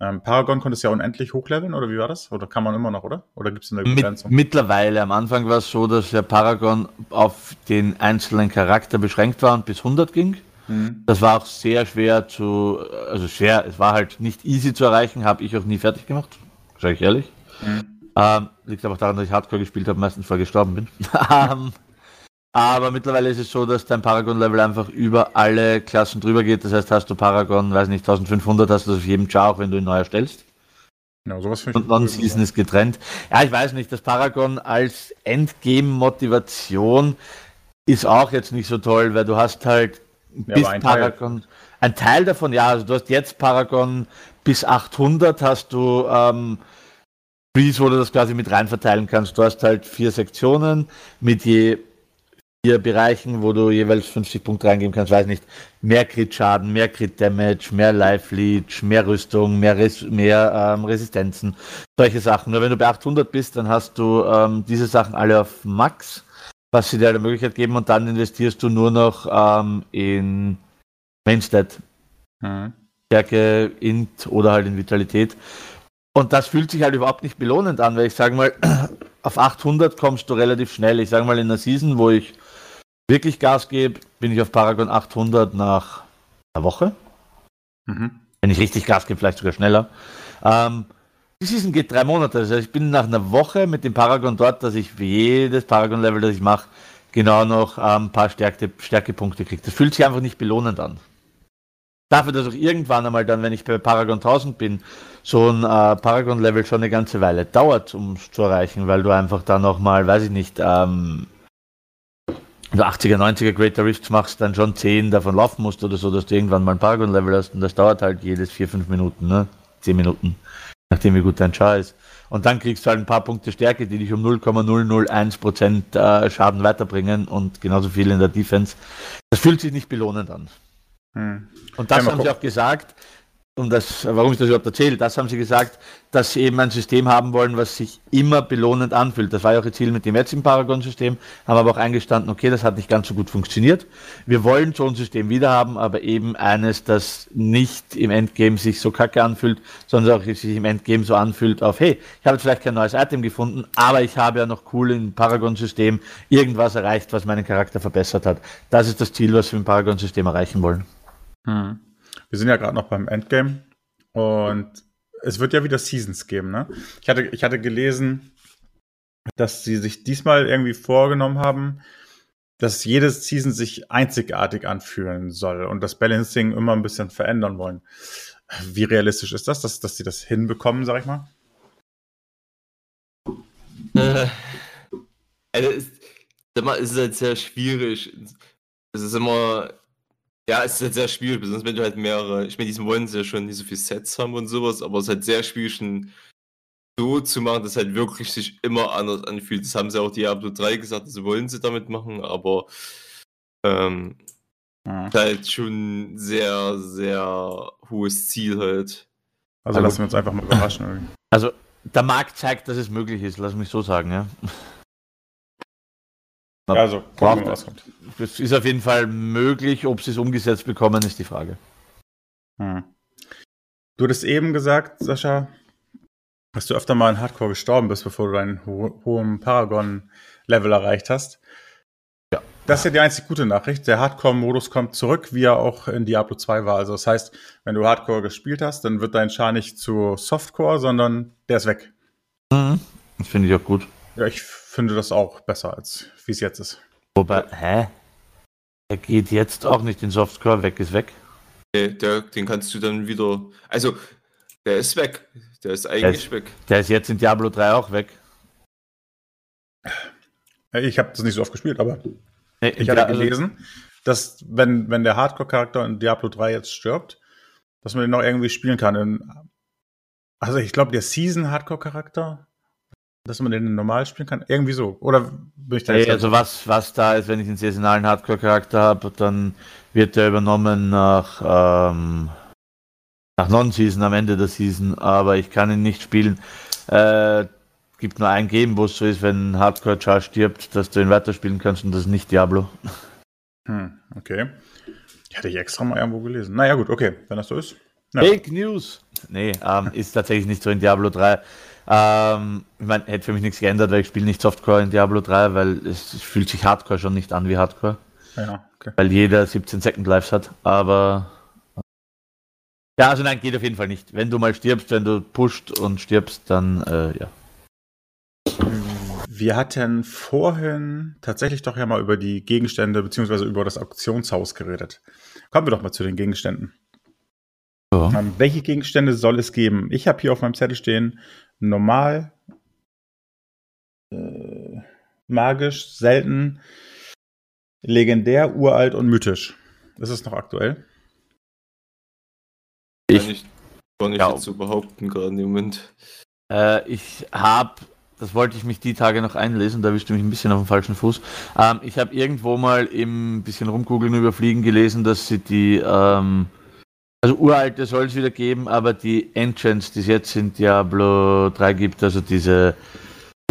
Speaker 1: Ähm, Paragon konnte es ja unendlich hochleveln, oder wie war das? Oder kann man immer noch, oder? Oder gibt es eine
Speaker 2: Begrenzung? Mit, mittlerweile. Am Anfang war es so, dass der Paragon auf den einzelnen Charakter beschränkt war und bis 100 ging. Mhm. Das war auch sehr schwer zu, also schwer, es war halt nicht easy zu erreichen, habe ich auch nie fertig gemacht, sage ich ehrlich. Mhm. Ähm, liegt aber daran, dass ich Hardcore gespielt habe, meistens vor gestorben bin. Ähm, aber mittlerweile ist es so, dass dein Paragon-Level einfach über alle Klassen drüber geht. Das heißt, hast du Paragon, weiß nicht, 1500, hast du das auf jedem Char, auch wenn du ihn neu erstellst. Ja, sowas finde ich. Und Non-Season ist getrennt. Ja, ich weiß nicht, das Paragon als Endgame-Motivation ist auch jetzt nicht so toll, weil du hast halt ja, bis ein Paragon. Teil. Ein Teil davon, ja, also du hast jetzt Paragon bis 800 hast du ähm, Trees, wo du das quasi mit rein verteilen kannst. Du hast halt vier Sektionen mit je vier Bereichen, wo du jeweils 50 Punkte reingeben kannst, weiß nicht, mehr Crit-Schaden, mehr Crit-Damage, mehr Life-Leech, mehr Rüstung, mehr, Res mehr ähm, Resistenzen, solche Sachen. Nur wenn du bei 800 bist, dann hast du ähm, diese Sachen alle auf Max, was sie dir die Möglichkeit geben und dann investierst du nur noch ähm, in Mainstat. Mhm. Stärke, Int oder halt in Vitalität. Und das fühlt sich halt überhaupt nicht belohnend an, weil ich sage mal, auf 800 kommst du relativ schnell. Ich sage mal, in einer Season, wo ich wirklich Gas gebe, bin ich auf Paragon 800 nach einer Woche. Mhm. Wenn ich richtig Gas gebe, vielleicht sogar schneller. Ähm, die Season geht drei Monate. Also ich bin nach einer Woche mit dem Paragon dort, dass ich für jedes Paragon-Level, das ich mache, genau noch ein paar Stärke, Stärkepunkte kriege. Das fühlt sich einfach nicht belohnend an. Dafür, dass auch irgendwann einmal dann, wenn ich bei Paragon 1000 bin, so ein äh, Paragon-Level schon eine ganze Weile dauert, um es zu erreichen, weil du einfach dann nochmal, weiß ich nicht, ähm, du 80er, 90er Greater Rifts machst, dann schon 10 davon laufen musst oder so, dass du irgendwann mal ein Paragon-Level hast und das dauert halt jedes 4, 5 Minuten, ne? 10 Minuten, nachdem wie gut dein Char ist. Und dann kriegst du halt ein paar Punkte Stärke, die dich um 0,001% äh, Schaden weiterbringen und genauso viel in der Defense. Das fühlt sich nicht belohnend an. Hm. Und das haben sie auch gesagt, und das, warum ich das überhaupt erzähle, das haben sie gesagt, dass sie eben ein System haben wollen, was sich immer belohnend anfühlt. Das war ja auch ihr Ziel mit dem jetzigen Paragon-System, haben aber auch eingestanden, okay, das hat nicht ganz so gut funktioniert. Wir wollen so ein System wieder haben, aber eben eines, das nicht im Endgame sich so kacke anfühlt, sondern auch sich im Endgame so anfühlt auf, hey, ich habe jetzt vielleicht kein neues Item gefunden, aber ich habe ja noch cool im Paragon-System irgendwas erreicht, was meinen Charakter verbessert hat. Das ist das Ziel, was wir im Paragon-System erreichen wollen.
Speaker 1: Hm. Wir sind ja gerade noch beim Endgame und es wird ja wieder Seasons geben, ne? Ich hatte, ich hatte gelesen, dass sie sich diesmal irgendwie vorgenommen haben, dass jedes Season sich einzigartig anfühlen soll und das Balancing immer ein bisschen verändern wollen. Wie realistisch ist das, dass, dass sie das hinbekommen, sag ich mal?
Speaker 3: Äh, also es, es ist halt sehr schwierig. Es ist immer ja, es ist halt sehr schwierig, besonders wenn du halt mehrere, ich meine, diesem wollen sie ja schon nicht so viele Sets haben und sowas, aber es ist halt sehr schwierig, schon so zu machen, dass halt wirklich sich immer anders anfühlt. Das haben sie auch Diablo 3 gesagt, das wollen sie damit machen, aber ähm, ja. halt schon sehr, sehr hohes Ziel halt.
Speaker 1: Also, also lassen wir uns einfach mal überraschen.
Speaker 2: Also der Markt zeigt, dass es möglich ist, lass mich so sagen, ja. Ja, also, kommt. Das ist auf jeden Fall möglich. Ob sie es umgesetzt bekommen, ist die Frage. Hm.
Speaker 1: Du hattest eben gesagt, Sascha, dass du öfter mal in Hardcore gestorben bist, bevor du deinen ho hohen Paragon-Level erreicht hast. Das ist ja die einzig gute Nachricht. Der Hardcore-Modus kommt zurück, wie er auch in Diablo 2 war. Also das heißt, wenn du Hardcore gespielt hast, dann wird dein Char nicht zu Softcore, sondern der ist weg.
Speaker 2: Mhm. Das finde ich auch gut.
Speaker 1: Ja, ich finde das auch besser, als wie es jetzt ist.
Speaker 2: Wobei, hä? Er geht jetzt auch nicht in Softcore, weg ist weg.
Speaker 3: Der, der, den kannst du dann wieder. Also, der ist weg. Der ist eigentlich
Speaker 2: Der ist-
Speaker 3: weg.
Speaker 2: Der ist jetzt in Diablo 3 auch weg.
Speaker 1: Ich habe das nicht so oft gespielt, aber
Speaker 2: Nee,
Speaker 1: ich hatte
Speaker 2: also-
Speaker 1: gelesen, dass wenn, wenn der Hardcore-Charakter in Diablo 3 jetzt stirbt, dass man den noch irgendwie spielen kann. In, also ich glaube, der Season-Hardcore-Charakter, dass man den normal spielen kann, irgendwie so. Oder bin ich da jetzt
Speaker 2: also was, was da ist, wenn ich einen saisonalen Hardcore-Charakter habe, dann wird der übernommen nach, ähm, nach Non-Season am Ende der Season, aber ich kann ihn nicht spielen. Äh, gibt nur ein Game, wo es so ist, wenn ein Hardcore-Char stirbt, dass du ihn weiterspielen kannst und das ist nicht Diablo.
Speaker 1: Hm, okay. Die hatte ich extra mal irgendwo gelesen. Naja, gut, okay, wenn das so ist. Ja.
Speaker 2: Fake News! Nee, ähm, ist tatsächlich nicht so in Diablo 3. Ähm, ich meine, hätte für mich nichts geändert, weil ich spiele nicht Softcore in Diablo 3, weil es, es fühlt sich Hardcore schon nicht an wie Hardcore.
Speaker 1: Ja, okay.
Speaker 2: weil jeder 17 Second Lives hat, aber ja, also nein, geht auf jeden Fall nicht. Wenn du mal stirbst, wenn du pusht und stirbst, dann äh, ja.
Speaker 1: Wir hatten vorhin tatsächlich doch ja mal über die Gegenstände beziehungsweise über das Auktionshaus geredet. Kommen wir doch mal zu den Gegenständen.
Speaker 2: Ja.
Speaker 1: Ähm, welche Gegenstände soll es geben? Ich habe hier auf meinem Zettel stehen, normal, äh, magisch, selten, legendär, uralt und mythisch. Ist es noch aktuell?
Speaker 2: Ich-
Speaker 3: Kann ich
Speaker 2: Ja.
Speaker 3: jetzt so behaupten, gerade im Moment.
Speaker 2: Äh, ich habe, das wollte ich mich die Tage noch einlesen, da erwischte mich ein bisschen auf dem falschen Fuß. Ähm, ich habe irgendwo mal im bisschen rumgoogeln überfliegen gelesen, dass sie die, ähm, also uralte soll es wieder geben, aber die Enchants, die es jetzt in Diablo 3 gibt, also diese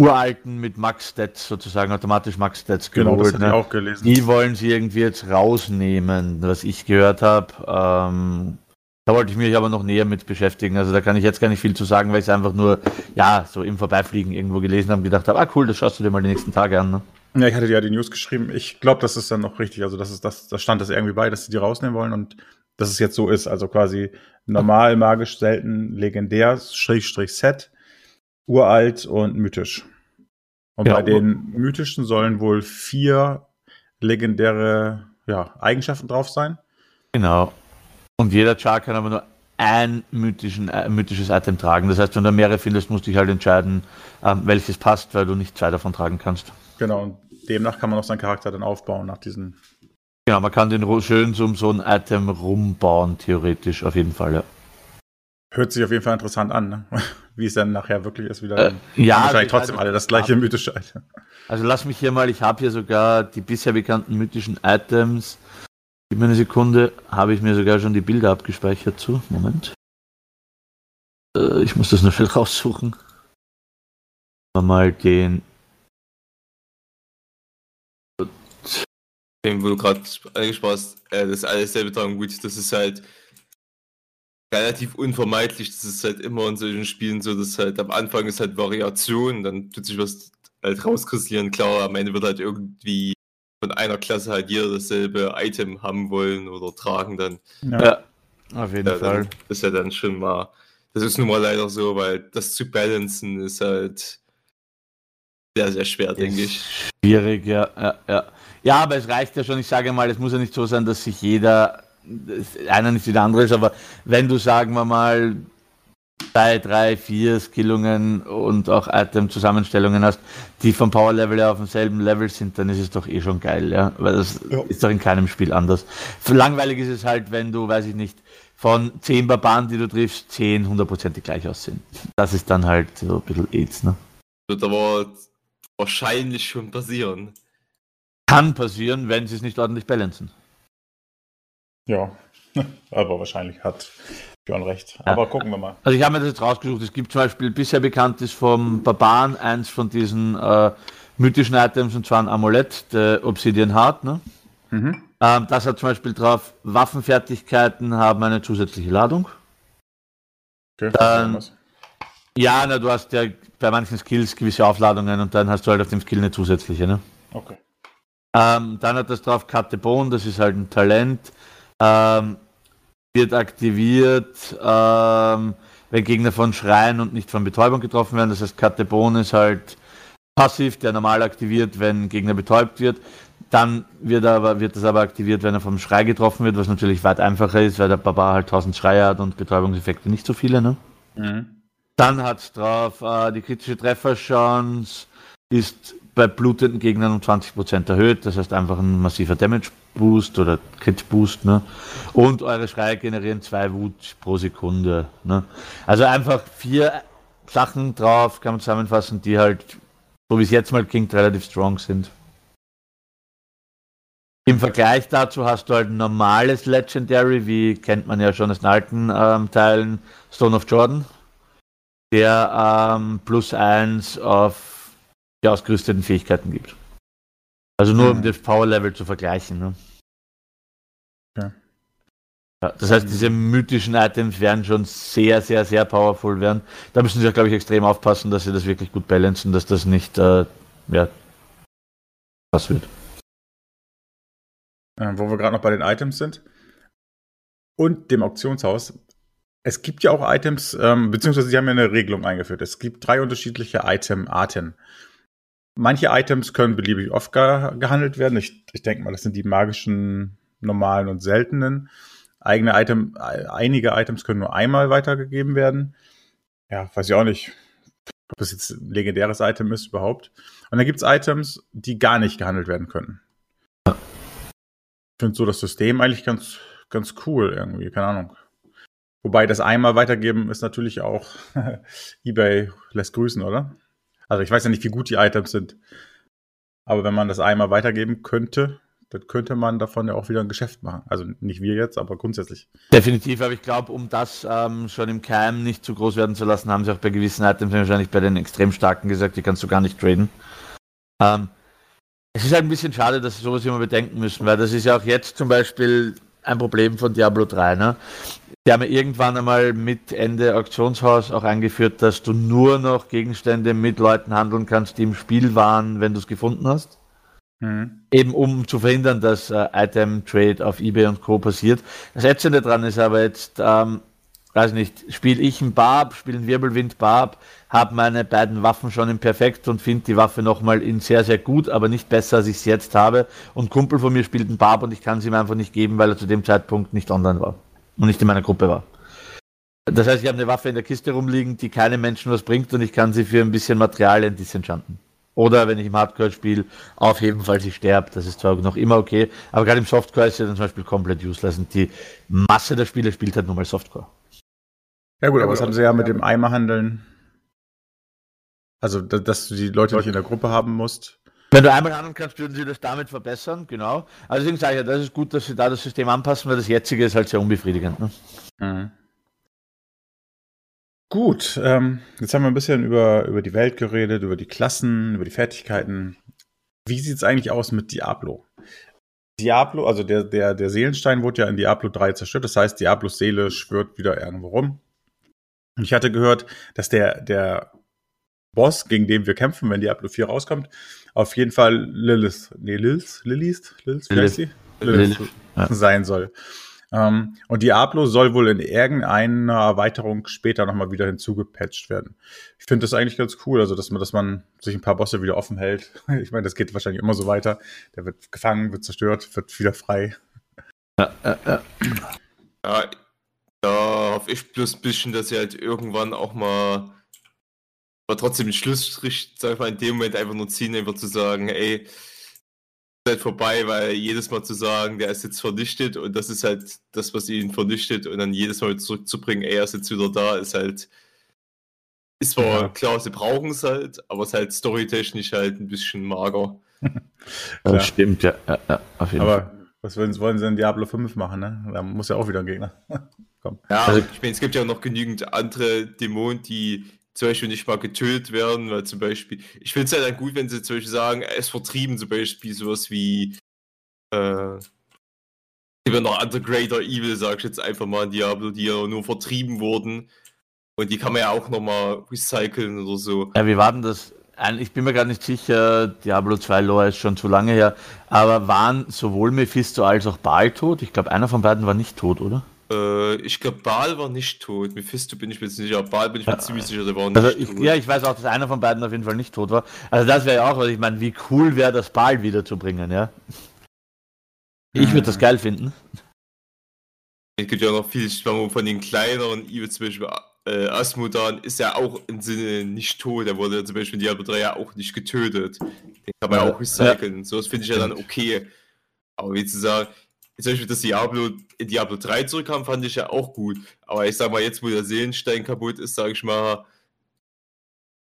Speaker 2: uralten mit Max-Stats sozusagen, automatisch Max-Stats
Speaker 1: Genau, das
Speaker 2: geholt, ne?
Speaker 1: auch gelesen.
Speaker 2: Die wollen sie irgendwie jetzt rausnehmen, was ich gehört habe. Ähm, da wollte ich mich aber noch näher mit beschäftigen. Also da kann ich jetzt gar nicht viel zu sagen, weil ich es einfach nur, ja, so im Vorbeifliegen irgendwo gelesen habe und gedacht habe, ah cool, das schaust du dir mal die nächsten Tage an. Ne?
Speaker 1: Ja, ich hatte dir ja die News geschrieben. Ich glaube, das ist dann noch richtig. Also, das ist das, das stand das irgendwie bei, dass sie die rausnehmen wollen und dass es jetzt so ist. Also quasi normal, magisch, selten, legendär, Schrägstrich Set, uralt und mythisch. Und
Speaker 2: Ja,
Speaker 1: bei den mythischen sollen wohl vier legendäre ja, Eigenschaften drauf sein.
Speaker 2: Genau. Und jeder Char kann aber nur ein mythischen, äh, mythisches Item tragen. Das heißt, wenn du mehrere findest, musst du dich halt entscheiden, ähm, welches passt, weil du nicht zwei davon tragen kannst.
Speaker 1: Genau. Und demnach kann man auch seinen Charakter dann aufbauen nach diesen.
Speaker 2: Genau, man kann den schön so um so ein Item rumbauen, theoretisch, auf jeden Fall, ja.
Speaker 1: Hört sich auf jeden Fall interessant an, ne? wie es dann nachher wirklich ist. Wieder
Speaker 2: Äh, ja,
Speaker 1: wahrscheinlich
Speaker 2: also-
Speaker 1: trotzdem alle das gleiche mythische Item.
Speaker 2: Also lass mich hier mal, ich habe hier sogar die bisher bekannten mythischen Items. Gib mir eine Sekunde, habe ich mir sogar schon die Bilder abgespeichert zu. Moment. Äh, ich muss das nur schnell raussuchen. Mal den.
Speaker 3: Dem, wo du gerade angesprochen hast, äh, das alles selber tragen, gut, das ist halt relativ unvermeidlich. Das ist halt immer in solchen Spielen so, dass halt am Anfang ist halt Variation, dann tut sich was halt rauskristallisieren. Klar, am Ende wird halt irgendwie von einer Klasse halt jeder dasselbe Item haben wollen oder tragen dann.
Speaker 2: Ja, auf jeden
Speaker 3: Ja,
Speaker 2: Fall.
Speaker 3: dann ist ja dann schon mal. Das ist nun mal leider so, weil das zu balancen ist halt sehr, sehr schwer, denke ich.
Speaker 2: Schwierig, ja, ja, ja. Ja, aber es reicht ja schon, ich sage mal, es muss ja nicht so sein, dass sich jeder, einer nicht wie der andere ist, aber wenn du, sagen wir mal, zwei, drei, vier Skillungen und auch Item-Zusammenstellungen hast, die vom Power-Level her auf demselben Level sind, dann ist es doch eh schon geil, ja. Weil das
Speaker 1: Ja.
Speaker 2: ist doch in keinem Spiel anders. Langweilig ist es halt, wenn du, weiß ich nicht, von zehn Barbaren, die du triffst, zehn hundertprozentig gleich aussehen. Das ist dann halt so ein bisschen AIDS, ne?
Speaker 3: Wird aber wahrscheinlich schon passieren.
Speaker 2: Kann passieren, wenn sie es nicht ordentlich balancen.
Speaker 1: Ja, aber wahrscheinlich hat Björn recht. Aber gucken wir mal.
Speaker 2: Also ich habe mir das jetzt rausgesucht. Es gibt zum Beispiel bisher bekannt ist vom Barbaren eins von diesen äh, mythischen Items und zwar ein Amulett, der Obsidian Heart. Ne?
Speaker 1: Mhm.
Speaker 2: Ähm, das hat zum Beispiel drauf, Waffenfertigkeiten haben eine zusätzliche Ladung.
Speaker 1: Okay,
Speaker 2: Dann-. Ja, na, du hast ja bei manchen Skills gewisse Aufladungen und dann hast du halt auf dem Skill eine zusätzliche. Ne?
Speaker 1: okay.
Speaker 2: Ähm, dann hat das drauf Katebon, das ist halt ein Talent. Ähm, wird aktiviert, ähm, wenn Gegner von Schreien und nicht von Betäubung getroffen werden. Das heißt, Katebon ist halt passiv, der normal aktiviert, wenn Gegner betäubt wird. Dann wird, aber, wird das aber aktiviert, wenn er vom Schrei getroffen wird, was natürlich weit einfacher ist, weil der Barbar halt 1000 Schreie hat und Betäubungseffekte nicht so viele. Ne? Mhm. Dann hat es drauf äh, die kritische Trefferchance ist bei blutenden Gegnern um 20% erhöht. Das heißt einfach ein massiver Damage Boost oder Crit Boost. Ne? Und eure Schreie generieren zwei Wut pro Sekunde. Ne? Also einfach vier Sachen drauf, kann man zusammenfassen, die halt, so wie es jetzt mal klingt, relativ strong sind. Im Vergleich dazu hast du halt ein normales Legendary, wie kennt man ja schon aus den alten ähm, Teilen, Stone of Jordan, der ähm, plus eins auf die ausgerüsteten Fähigkeiten gibt. Also nur mhm. um das Power-Level zu vergleichen. Ne? Ja. ja. Das heißt, diese mythischen Items werden schon sehr, sehr, sehr powerful werden. Da müssen sie, glaube ich, extrem aufpassen, dass sie das wirklich gut balancen, dass das nicht, äh, ja, was wird.
Speaker 1: Äh, wo wir gerade noch bei den Items sind und dem Auktionshaus. Es gibt ja auch Items, ähm, beziehungsweise sie haben ja eine Regelung eingeführt. Es gibt drei unterschiedliche Item-Arten. Manche Items können beliebig oft ge gehandelt werden. Ich, ich denke mal, das sind die magischen, normalen und seltenen. Eigene Item, einige Items können nur einmal weitergegeben werden. Ja, weiß ich auch nicht, ob das jetzt ein legendäres Item ist überhaupt. Und dann gibt es Items, die gar nicht gehandelt werden können. Ich finde so das System eigentlich ganz, ganz cool irgendwie, keine Ahnung. Wobei das einmal weitergeben ist natürlich auch eBay lässt grüßen, oder? Also ich weiß ja nicht, wie gut die Items sind. Aber wenn man das einmal weitergeben könnte, dann könnte man davon ja auch wieder ein Geschäft machen. Also nicht wir jetzt, aber grundsätzlich.
Speaker 2: Definitiv, aber ich glaube, um das ähm, schon im Keim nicht zu groß werden zu lassen, haben sie auch bei gewissen Items wahrscheinlich bei den extrem starken gesagt, die kannst du gar nicht traden. Ähm, es ist halt ein bisschen schade, dass sie sowas immer bedenken müssen, weil das ist ja auch jetzt zum Beispiel ein Problem von Diablo 3. Ne? Die haben ja irgendwann einmal mit Ende Auktionshaus auch eingeführt, dass du nur noch Gegenstände mit Leuten handeln kannst, die im Spiel waren, wenn du es gefunden hast. Mhm. Eben um zu verhindern, dass äh, Item Trade auf eBay und Co. passiert. Das Ätzende dran ist aber jetzt, ähm, weiß nicht, spiele ich einen Barb, spiele einen Wirbelwind Barb, habe meine beiden Waffen schon im Perfekt und finde die Waffe nochmal in sehr, sehr gut, aber nicht besser, als ich es jetzt habe. Und Kumpel von mir spielt einen Barb und ich kann sie ihm einfach nicht geben, weil er zu dem Zeitpunkt nicht online war und nicht in meiner Gruppe war. Das heißt, ich habe eine Waffe in der Kiste rumliegen, die keinem Menschen was bringt und ich kann sie für ein bisschen Material disenchanten. Oder wenn ich im Hardcore spiele, aufheben, falls ich sterbe. Das ist zwar noch immer okay, aber gerade im Softcore ist ja dann zum Beispiel komplett useless und die Masse der Spiele spielt halt nur mal Softcore.
Speaker 1: Ja gut, aber das haben sie ja mit dem Eimer handeln. Also, dass du die Leute nicht in der Gruppe haben musst.
Speaker 2: Wenn du einmal handeln kannst, würden sie das damit verbessern, genau. Also deswegen sage ich ja, das ist gut, dass sie da das System anpassen, weil das jetzige ist halt sehr unbefriedigend. Ne? Mhm.
Speaker 1: Gut, ähm, jetzt haben wir ein bisschen über, über die Welt geredet, über die Klassen, über die Fertigkeiten. Wie sieht es eigentlich aus mit Diablo? Diablo, also der, der, der Seelenstein wurde ja in Diablo 3 zerstört, das heißt, Diablos Seele schwört wieder irgendwo rum. Und ich hatte gehört, dass der, der Boss, gegen den wir kämpfen, wenn Diablo 4 rauskommt, auf jeden Fall Lilith, nee, Lilith, Lilith, Lilith, Lilith, Lilith, Lilith, Lilith ja. sein soll. Um, ähm, und Diablo soll wohl in irgendeiner Erweiterung später nochmal wieder hinzugepatcht werden. Ich finde das eigentlich ganz cool, also dass man, dass man sich ein paar Bosse wieder offen hält. Ich meine, das geht wahrscheinlich immer so weiter. Der wird gefangen, wird zerstört, wird wieder frei. Ja, ja,
Speaker 3: ja. ja da hoffe ich bloß ein bisschen, dass sie halt irgendwann auch mal aber trotzdem den Schlussstrich, sag ich mal, in dem Moment einfach nur ziehen, einfach zu sagen, ey, ist halt vorbei, weil jedes Mal zu sagen, der ist jetzt vernichtet und das ist halt das, was ihn vernichtet und dann jedes Mal zurückzubringen, ey, er ist jetzt wieder da, ist halt, ist zwar ja. klar, sie brauchen es halt, aber es ist halt storytechnisch halt ein bisschen mager.
Speaker 2: das stimmt, ja, ja, ja
Speaker 1: auf jeden aber Fall. Was wollen, wollen sie in Diablo 5 machen, ne? Da muss ja auch wieder ein Gegner
Speaker 3: kommen. Ja, also, ich meine, es gibt ja noch genügend andere Dämonen, die zum Beispiel nicht mal getötet werden, weil zum Beispiel, ich finde es halt dann gut, wenn sie zum Beispiel sagen, ist vertrieben, zum Beispiel sowas wie, äh, ja noch andere Greater Evil, sag ich jetzt einfach mal Diablo, die ja nur vertrieben wurden. Und die kann man ja auch nochmal recyceln oder so.
Speaker 2: Ja, wie war denn das? ich bin mir gerade nicht sicher, Diablo 2 Lore ist schon zu lange her, aber waren sowohl Mephisto als auch Baal tot? Ich glaube, einer von beiden war nicht tot, oder?
Speaker 3: Äh, ich glaube, Baal war nicht tot. Mephisto bin ich mir sicher. Baal bin ich mir ja. ziemlich sicher, der war nicht
Speaker 2: also ich, tot. Ja, ich weiß auch, dass einer von beiden auf jeden Fall nicht tot war. Also das wäre ja auch, was ich meine, wie cool wäre das Baal wiederzubringen, ja? Ich würde das geil finden.
Speaker 3: Es gibt ja noch viel von den kleineren, wie zum Beispiel äh, Asmodan ist ja auch im Sinne nicht tot. Der wurde ja zum Beispiel in Diablo 3 ja auch nicht getötet. Den kann man ja auch recyceln. Ja. So das finde ich ja dann okay. Aber wie zu sagen, zum Beispiel, dass Diablo in Diablo 3 zurückkam, fand ich ja auch gut. Aber ich sag mal, jetzt, wo der Seelenstein kaputt ist, sage ich mal,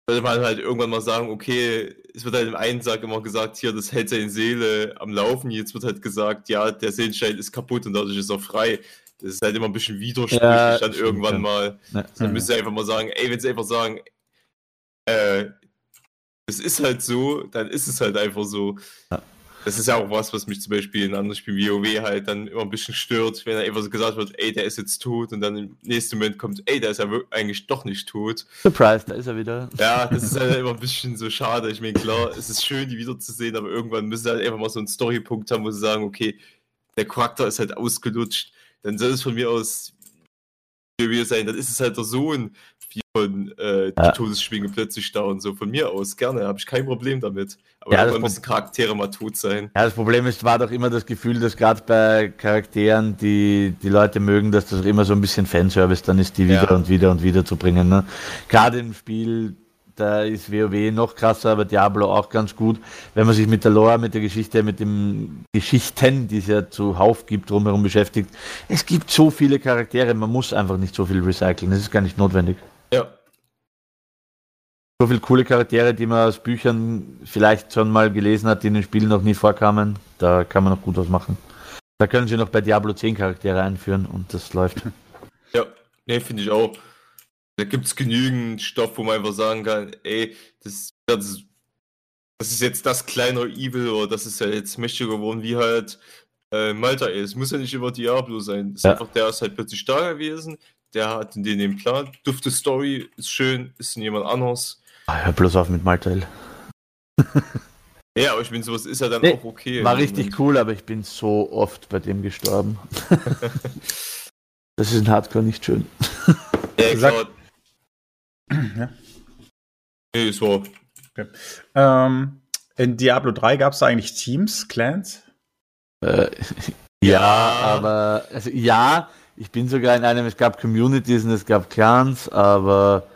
Speaker 3: sollte man halt irgendwann mal sagen, okay, es wird halt im einen Tag immer gesagt, hier, das hält seine Seele am Laufen. Jetzt wird halt gesagt, ja, der Seelenstein ist kaputt und dadurch ist er frei. Das ist halt immer ein bisschen widersprüchlich ja, dann irgendwann ja. mal. Ja. Dann müsst ihr einfach mal sagen, ey, wenn sie einfach sagen, äh, es ist halt so, dann ist es halt einfach so. Ja. Das ist ja auch was, was mich zum Beispiel in anderen Spielen wie WoW halt dann immer ein bisschen stört, wenn er einfach so gesagt wird, ey, der ist jetzt tot und dann im nächsten Moment kommt, ey, der ist ja eigentlich doch nicht tot.
Speaker 2: Surprise, da ist er wieder.
Speaker 3: Ja, das ist halt immer ein bisschen so schade. Ich meine, klar, es ist schön, die wiederzusehen, aber irgendwann müssen sie halt einfach mal so einen Storypunkt haben, wo sie sagen, okay, der Charakter ist halt ausgelutscht. Dann soll es von mir aus sein, dann ist es halt der Sohn von äh, ja. Todesschwinge plötzlich da und so. Von mir aus, gerne, habe ich kein Problem damit. Aber ja, irgendwann müssen Charaktere mal tot sein.
Speaker 2: Ja, das Problem ist, war doch immer das Gefühl, dass gerade bei Charakteren, die die Leute mögen, dass das immer so ein bisschen Fanservice dann ist, die wieder ja. und wieder und wieder zu bringen. Ne? Gerade im Spiel da ist WoW noch krasser, aber Diablo auch ganz gut. Wenn man sich mit der Lore, mit der Geschichte, mit den Geschichten, die es ja zuhauf gibt, drumherum beschäftigt. Es gibt so viele Charaktere, man muss einfach nicht so viel recyceln. Das ist gar nicht notwendig.
Speaker 3: Ja.
Speaker 2: So viele coole Charaktere, die man aus Büchern vielleicht schon mal gelesen hat, die in den Spielen noch nie vorkamen. Da kann man noch gut was machen. Da können sie noch bei Diablo 10 Charaktere einführen und das läuft.
Speaker 3: Ja, nee, finde ich auch. Da gibt es genügend Stoff, wo man einfach sagen kann, ey, das, das, das, ist jetzt das kleine Evil oder das ist ja jetzt mächtiger geworden wie halt äh, Malta ey. Es muss ja nicht immer Diablo sein. Ist ja. einfach, der ist halt plötzlich da gewesen, der hat den, den Plan, dufte Story, ist schön, ist jemand anders.
Speaker 2: Ah, hör bloß auf mit Malta.
Speaker 3: ja, aber ich bin sowas ist ja dann nee, auch okay.
Speaker 2: War richtig cool, aber ich bin so oft bei dem gestorben. das ist in Hardcore nicht schön.
Speaker 3: Ja, klar, ja. Nee, ist so.
Speaker 1: Okay. Ähm, in Diablo 3 gab es eigentlich Teams, Clans?
Speaker 2: Äh, ja, aber also ja, ich bin sogar in einem, es gab Communities und es gab Clans, aber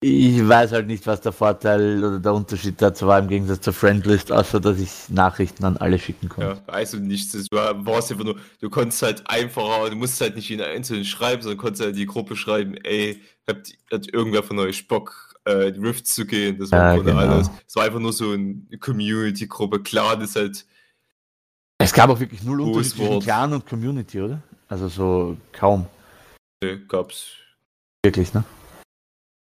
Speaker 2: ich weiß halt nicht, was der Vorteil oder der Unterschied dazu war im Gegensatz zur Friendlist, außer dass ich Nachrichten an alle schicken konnte.
Speaker 3: Ja, also nichts. Du warst einfach nur, du konntest halt einfacher, du musst halt nicht in einzelnen schreiben, sondern konntest halt in die Gruppe schreiben, ey, habt, hat irgendwer von euch Bock, äh, die Rift zu gehen? Das war ja, genau. alles. Es war einfach nur so eine Community-Gruppe. Klar, das ist halt.
Speaker 2: Es gab auch wirklich null Unterschied zwischen Clan und Community, oder? Also so kaum.
Speaker 3: Nee, gab's.
Speaker 2: Wirklich, ne?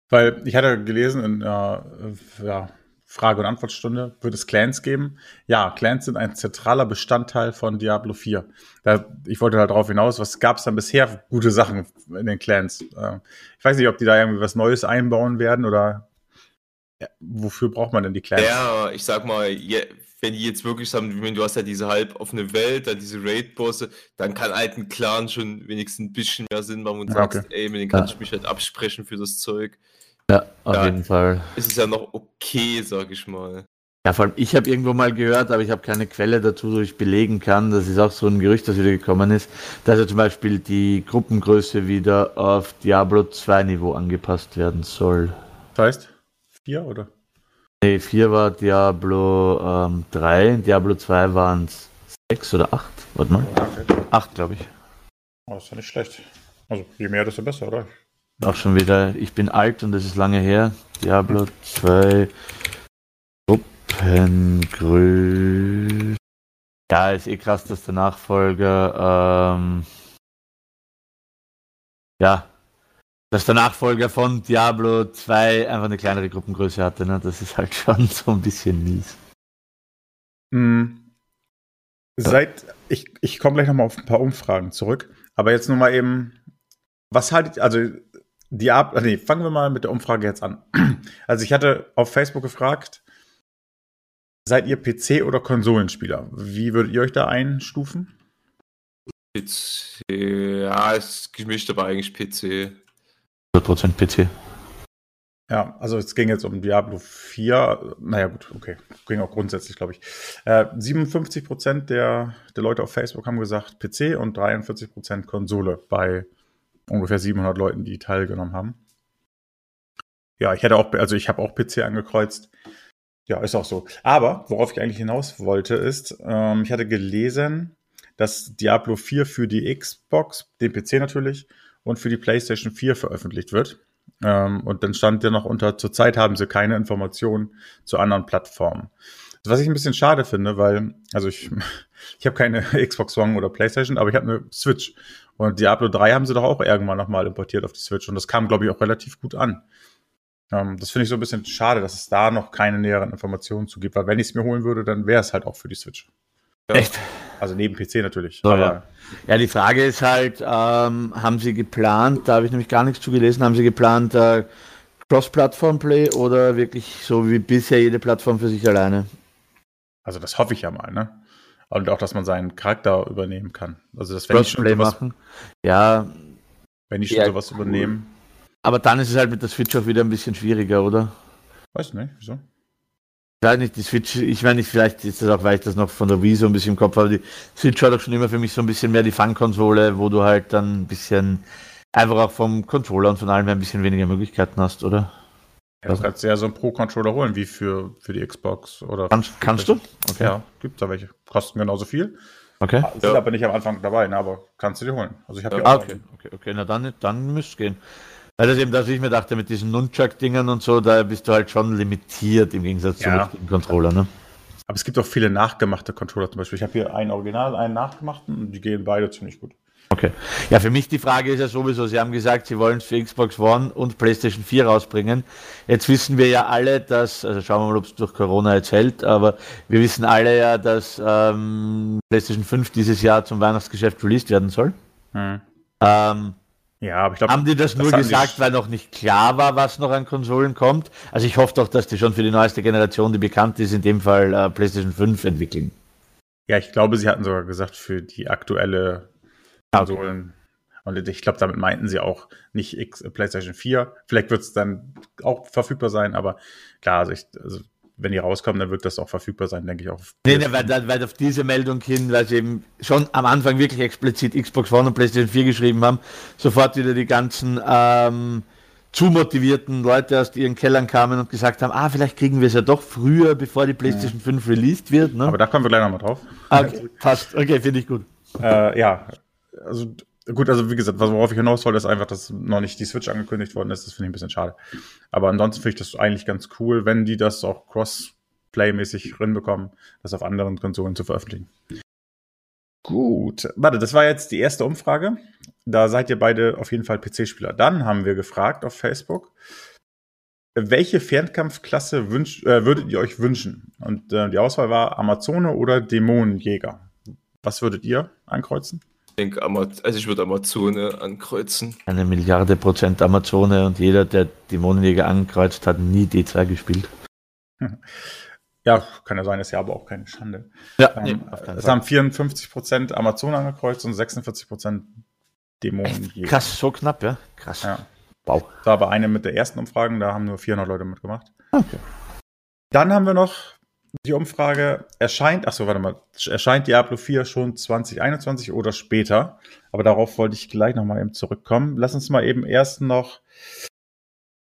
Speaker 1: Weil ich hatte gelesen in äh, ja, Frage- und Antwortstunde, wird es Clans geben? Ja, Clans sind ein zentraler Bestandteil von Diablo 4. Da, ich wollte halt darauf hinaus, was gab es dann bisher gute Sachen in den Clans? Äh, ich weiß nicht, ob die da irgendwie was Neues einbauen werden oder ja, wofür braucht man denn die Clans?
Speaker 3: Ja, ich sag mal, wenn die jetzt wirklich sagen, wenn du hast ja diese halb offene Welt, dann diese Raid-Bosse, dann kann halt ein Clan schon wenigstens ein bisschen mehr Sinn machen und ja, sagst, okay. ey, mit denen kann ja. ich mich halt absprechen für das Zeug.
Speaker 2: Ja, auf da jeden Fall.
Speaker 3: Ist es ja noch okay, sag ich mal.
Speaker 2: Ja, vor allem, ich habe irgendwo mal gehört, aber ich habe keine Quelle dazu, wo ich belegen kann. Das ist auch so ein Gerücht, das wieder gekommen ist, dass ja zum Beispiel die Gruppengröße wieder auf Diablo 2 Niveau angepasst werden soll.
Speaker 1: Das heißt, vier oder?
Speaker 2: Nee, vier war Diablo ähm, 3, in Diablo 2 waren es sechs oder acht. Warte mal. Okay. Acht, glaube ich.
Speaker 1: Oh, das ist ja nicht schlecht. Also je mehr, desto besser, oder?
Speaker 2: Auch schon wieder, ich bin alt und das ist lange her. Diablo 2 Gruppengröße. Ja, ist eh krass, dass der Nachfolger, ähm, ja, dass der Nachfolger von Diablo 2 einfach eine kleinere Gruppengröße hatte. Ne? Das ist halt schon so ein bisschen mies.
Speaker 1: Mhm. Seit, ich, ich komme gleich nochmal auf ein paar Umfragen zurück, aber jetzt nur mal eben, was haltet, also Diablo, nee, fangen wir mal mit der Umfrage jetzt an. Also ich hatte auf Facebook gefragt, seid ihr PC- oder Konsolenspieler? Wie würdet ihr euch da einstufen?
Speaker 3: PC, ja, es ist gemischt, aber eigentlich PC.
Speaker 2: 100% PC.
Speaker 1: Ja, also es ging jetzt um Diablo 4. Naja, gut, okay. Ging auch grundsätzlich, glaube ich. Äh, 57 Prozent der, der Leute auf Facebook haben gesagt PC und 43 Prozent Konsole bei ungefähr 700 Leuten, die teilgenommen haben. Ja, ich hätte auch, also ich habe auch PC angekreuzt. Ja, ist auch so. Aber worauf ich eigentlich hinaus wollte, ist, ähm, ich hatte gelesen, dass Diablo 4 für die Xbox, den PC natürlich, und für die PlayStation 4 veröffentlicht wird. Ähm, und dann stand ja noch unter, zurzeit haben sie keine Informationen zu anderen Plattformen. Was ich ein bisschen schade finde, weil, also ich, ich habe keine Xbox One oder PlayStation, aber ich habe eine Switch. Und Diablo 3 haben sie doch auch irgendwann nochmal importiert auf die Switch und das kam, glaube ich, auch relativ gut an. Ähm, das finde ich so ein bisschen schade, dass es da noch keine näheren Informationen zu gibt, weil wenn ich es mir holen würde, dann wäre es halt auch für die Switch.
Speaker 2: Ja. Echt?
Speaker 1: Also neben PC natürlich.
Speaker 2: So, ja. ja. die Frage ist halt, ähm, haben Sie geplant, da habe ich nämlich gar nichts zu gelesen, haben Sie geplant äh, Cross-Plattform-Play oder wirklich so wie bisher jede Plattform für sich alleine?
Speaker 1: Also das hoffe ich ja mal, ne? Und auch, dass man seinen Charakter übernehmen kann. Also das
Speaker 2: wenn Crossplay schon sowas, machen. Ja.
Speaker 1: Wenn die schon sowas cool. übernehmen.
Speaker 2: Aber dann ist es halt mit der Switch auch wieder ein bisschen schwieriger, oder?
Speaker 1: Weiß nicht, wieso?
Speaker 2: Ich weiß nicht, die Switch, ich meine nicht, vielleicht ist das auch, weil ich das noch von der Wii so ein bisschen im Kopf habe, die Switch war doch schon immer für mich so ein bisschen mehr die Fun-Konsole, wo du halt dann ein bisschen einfach auch vom Controller und von allem ein bisschen weniger Möglichkeiten hast, oder?
Speaker 1: Ja, du kannst ja so einen Pro-Controller holen, wie für, für die Xbox oder.
Speaker 2: Kannst, kannst du?
Speaker 1: Okay. Ja, gibt da welche. Kosten genauso viel.
Speaker 2: Okay.
Speaker 1: Sind ja. aber nicht am Anfang dabei, ne, aber kannst du dir holen. Also ich habe
Speaker 2: ja, ah, okay. okay, okay, na dann, dann müsste es gehen. Weil das eben, dass ich mir dachte, mit diesen Nunchuck-Dingern und so, da bist du halt schon limitiert im Gegensatz ja. zu richtigen Controller, ne?
Speaker 1: Aber es gibt auch viele nachgemachte Controller zum Beispiel. Ich habe hier einen Original, einen nachgemachten und die gehen beide ziemlich gut.
Speaker 2: Okay. Ja, für mich die Frage ist ja sowieso, Sie haben gesagt, Sie wollen es für Xbox One und PlayStation 4 rausbringen. Jetzt wissen wir ja alle, dass, also schauen wir mal, ob es durch Corona jetzt hält, aber wir wissen alle ja, dass ähm, PlayStation 5 dieses Jahr zum Weihnachtsgeschäft released werden soll. Hm. Ähm, ja, aber ich glaube. Haben die das, das nur gesagt, weil noch nicht klar war, was noch an Konsolen kommt? Also ich hoffe doch, dass die schon für die neueste Generation, die bekannt ist, in dem Fall äh, PlayStation 5 entwickeln.
Speaker 1: Ja, ich glaube, sie hatten sogar gesagt, für die aktuelle Konsolen. Und ich glaube, damit meinten sie auch nicht X, äh, PlayStation 4. Vielleicht wird es dann auch verfügbar sein, aber klar, also, ich, also wenn die rauskommen, dann wird das auch verfügbar sein, denke ich auch.
Speaker 2: Nee, nee, weil, weil auf diese Meldung hin, weil sie eben schon am Anfang wirklich explizit Xbox One und PlayStation 4 geschrieben haben, sofort wieder die ganzen ähm, zu motivierten Leute aus ihren Kellern kamen und gesagt haben, ah, vielleicht kriegen wir es ja doch früher, bevor die PlayStation ja. 5 released wird. Ne?
Speaker 1: Aber da kommen wir gleich nochmal drauf.
Speaker 2: Okay, passt. Okay, finde ich gut.
Speaker 1: Äh, ja, also Gut, also wie gesagt, worauf ich hinaus wollte, ist einfach, dass noch nicht die Switch angekündigt worden ist. Das finde ich ein bisschen schade. Aber ansonsten finde ich das eigentlich ganz cool, wenn die das auch Crossplay-mäßig hinbekommen, das auf anderen Konsolen zu veröffentlichen. Gut, warte, das war jetzt die erste Umfrage. Da seid ihr beide auf jeden Fall PC-Spieler. Dann haben wir gefragt auf Facebook, welche Fernkampfklasse wünsch, äh, würdet ihr euch wünschen? Und äh, die Auswahl war Amazone oder Dämonenjäger. Was würdet ihr ankreuzen?
Speaker 3: Denke, also ich würde Amazone ankreuzen.
Speaker 2: Eine Milliarde Prozent Amazone und jeder, der Dämonenjäger ankreuzt, hat nie D2 gespielt.
Speaker 1: Ja, kann ja sein, ist ja aber auch keine Schande.
Speaker 2: Ja,
Speaker 1: ähm, nee, es haben 54 Prozent Amazone angekreuzt und 46 Prozent Dämonenjäger.
Speaker 2: Krass, so knapp, ja?
Speaker 1: Krass. Ja. Wow. Das war aber eine mit der ersten Umfragen, da haben nur 400 Leute mitgemacht. Okay. Dann haben wir noch die Umfrage erscheint, achso, warte mal, erscheint Diablo 4 schon 2021 oder später? Aber darauf wollte ich gleich nochmal eben zurückkommen. Lass uns mal eben erst noch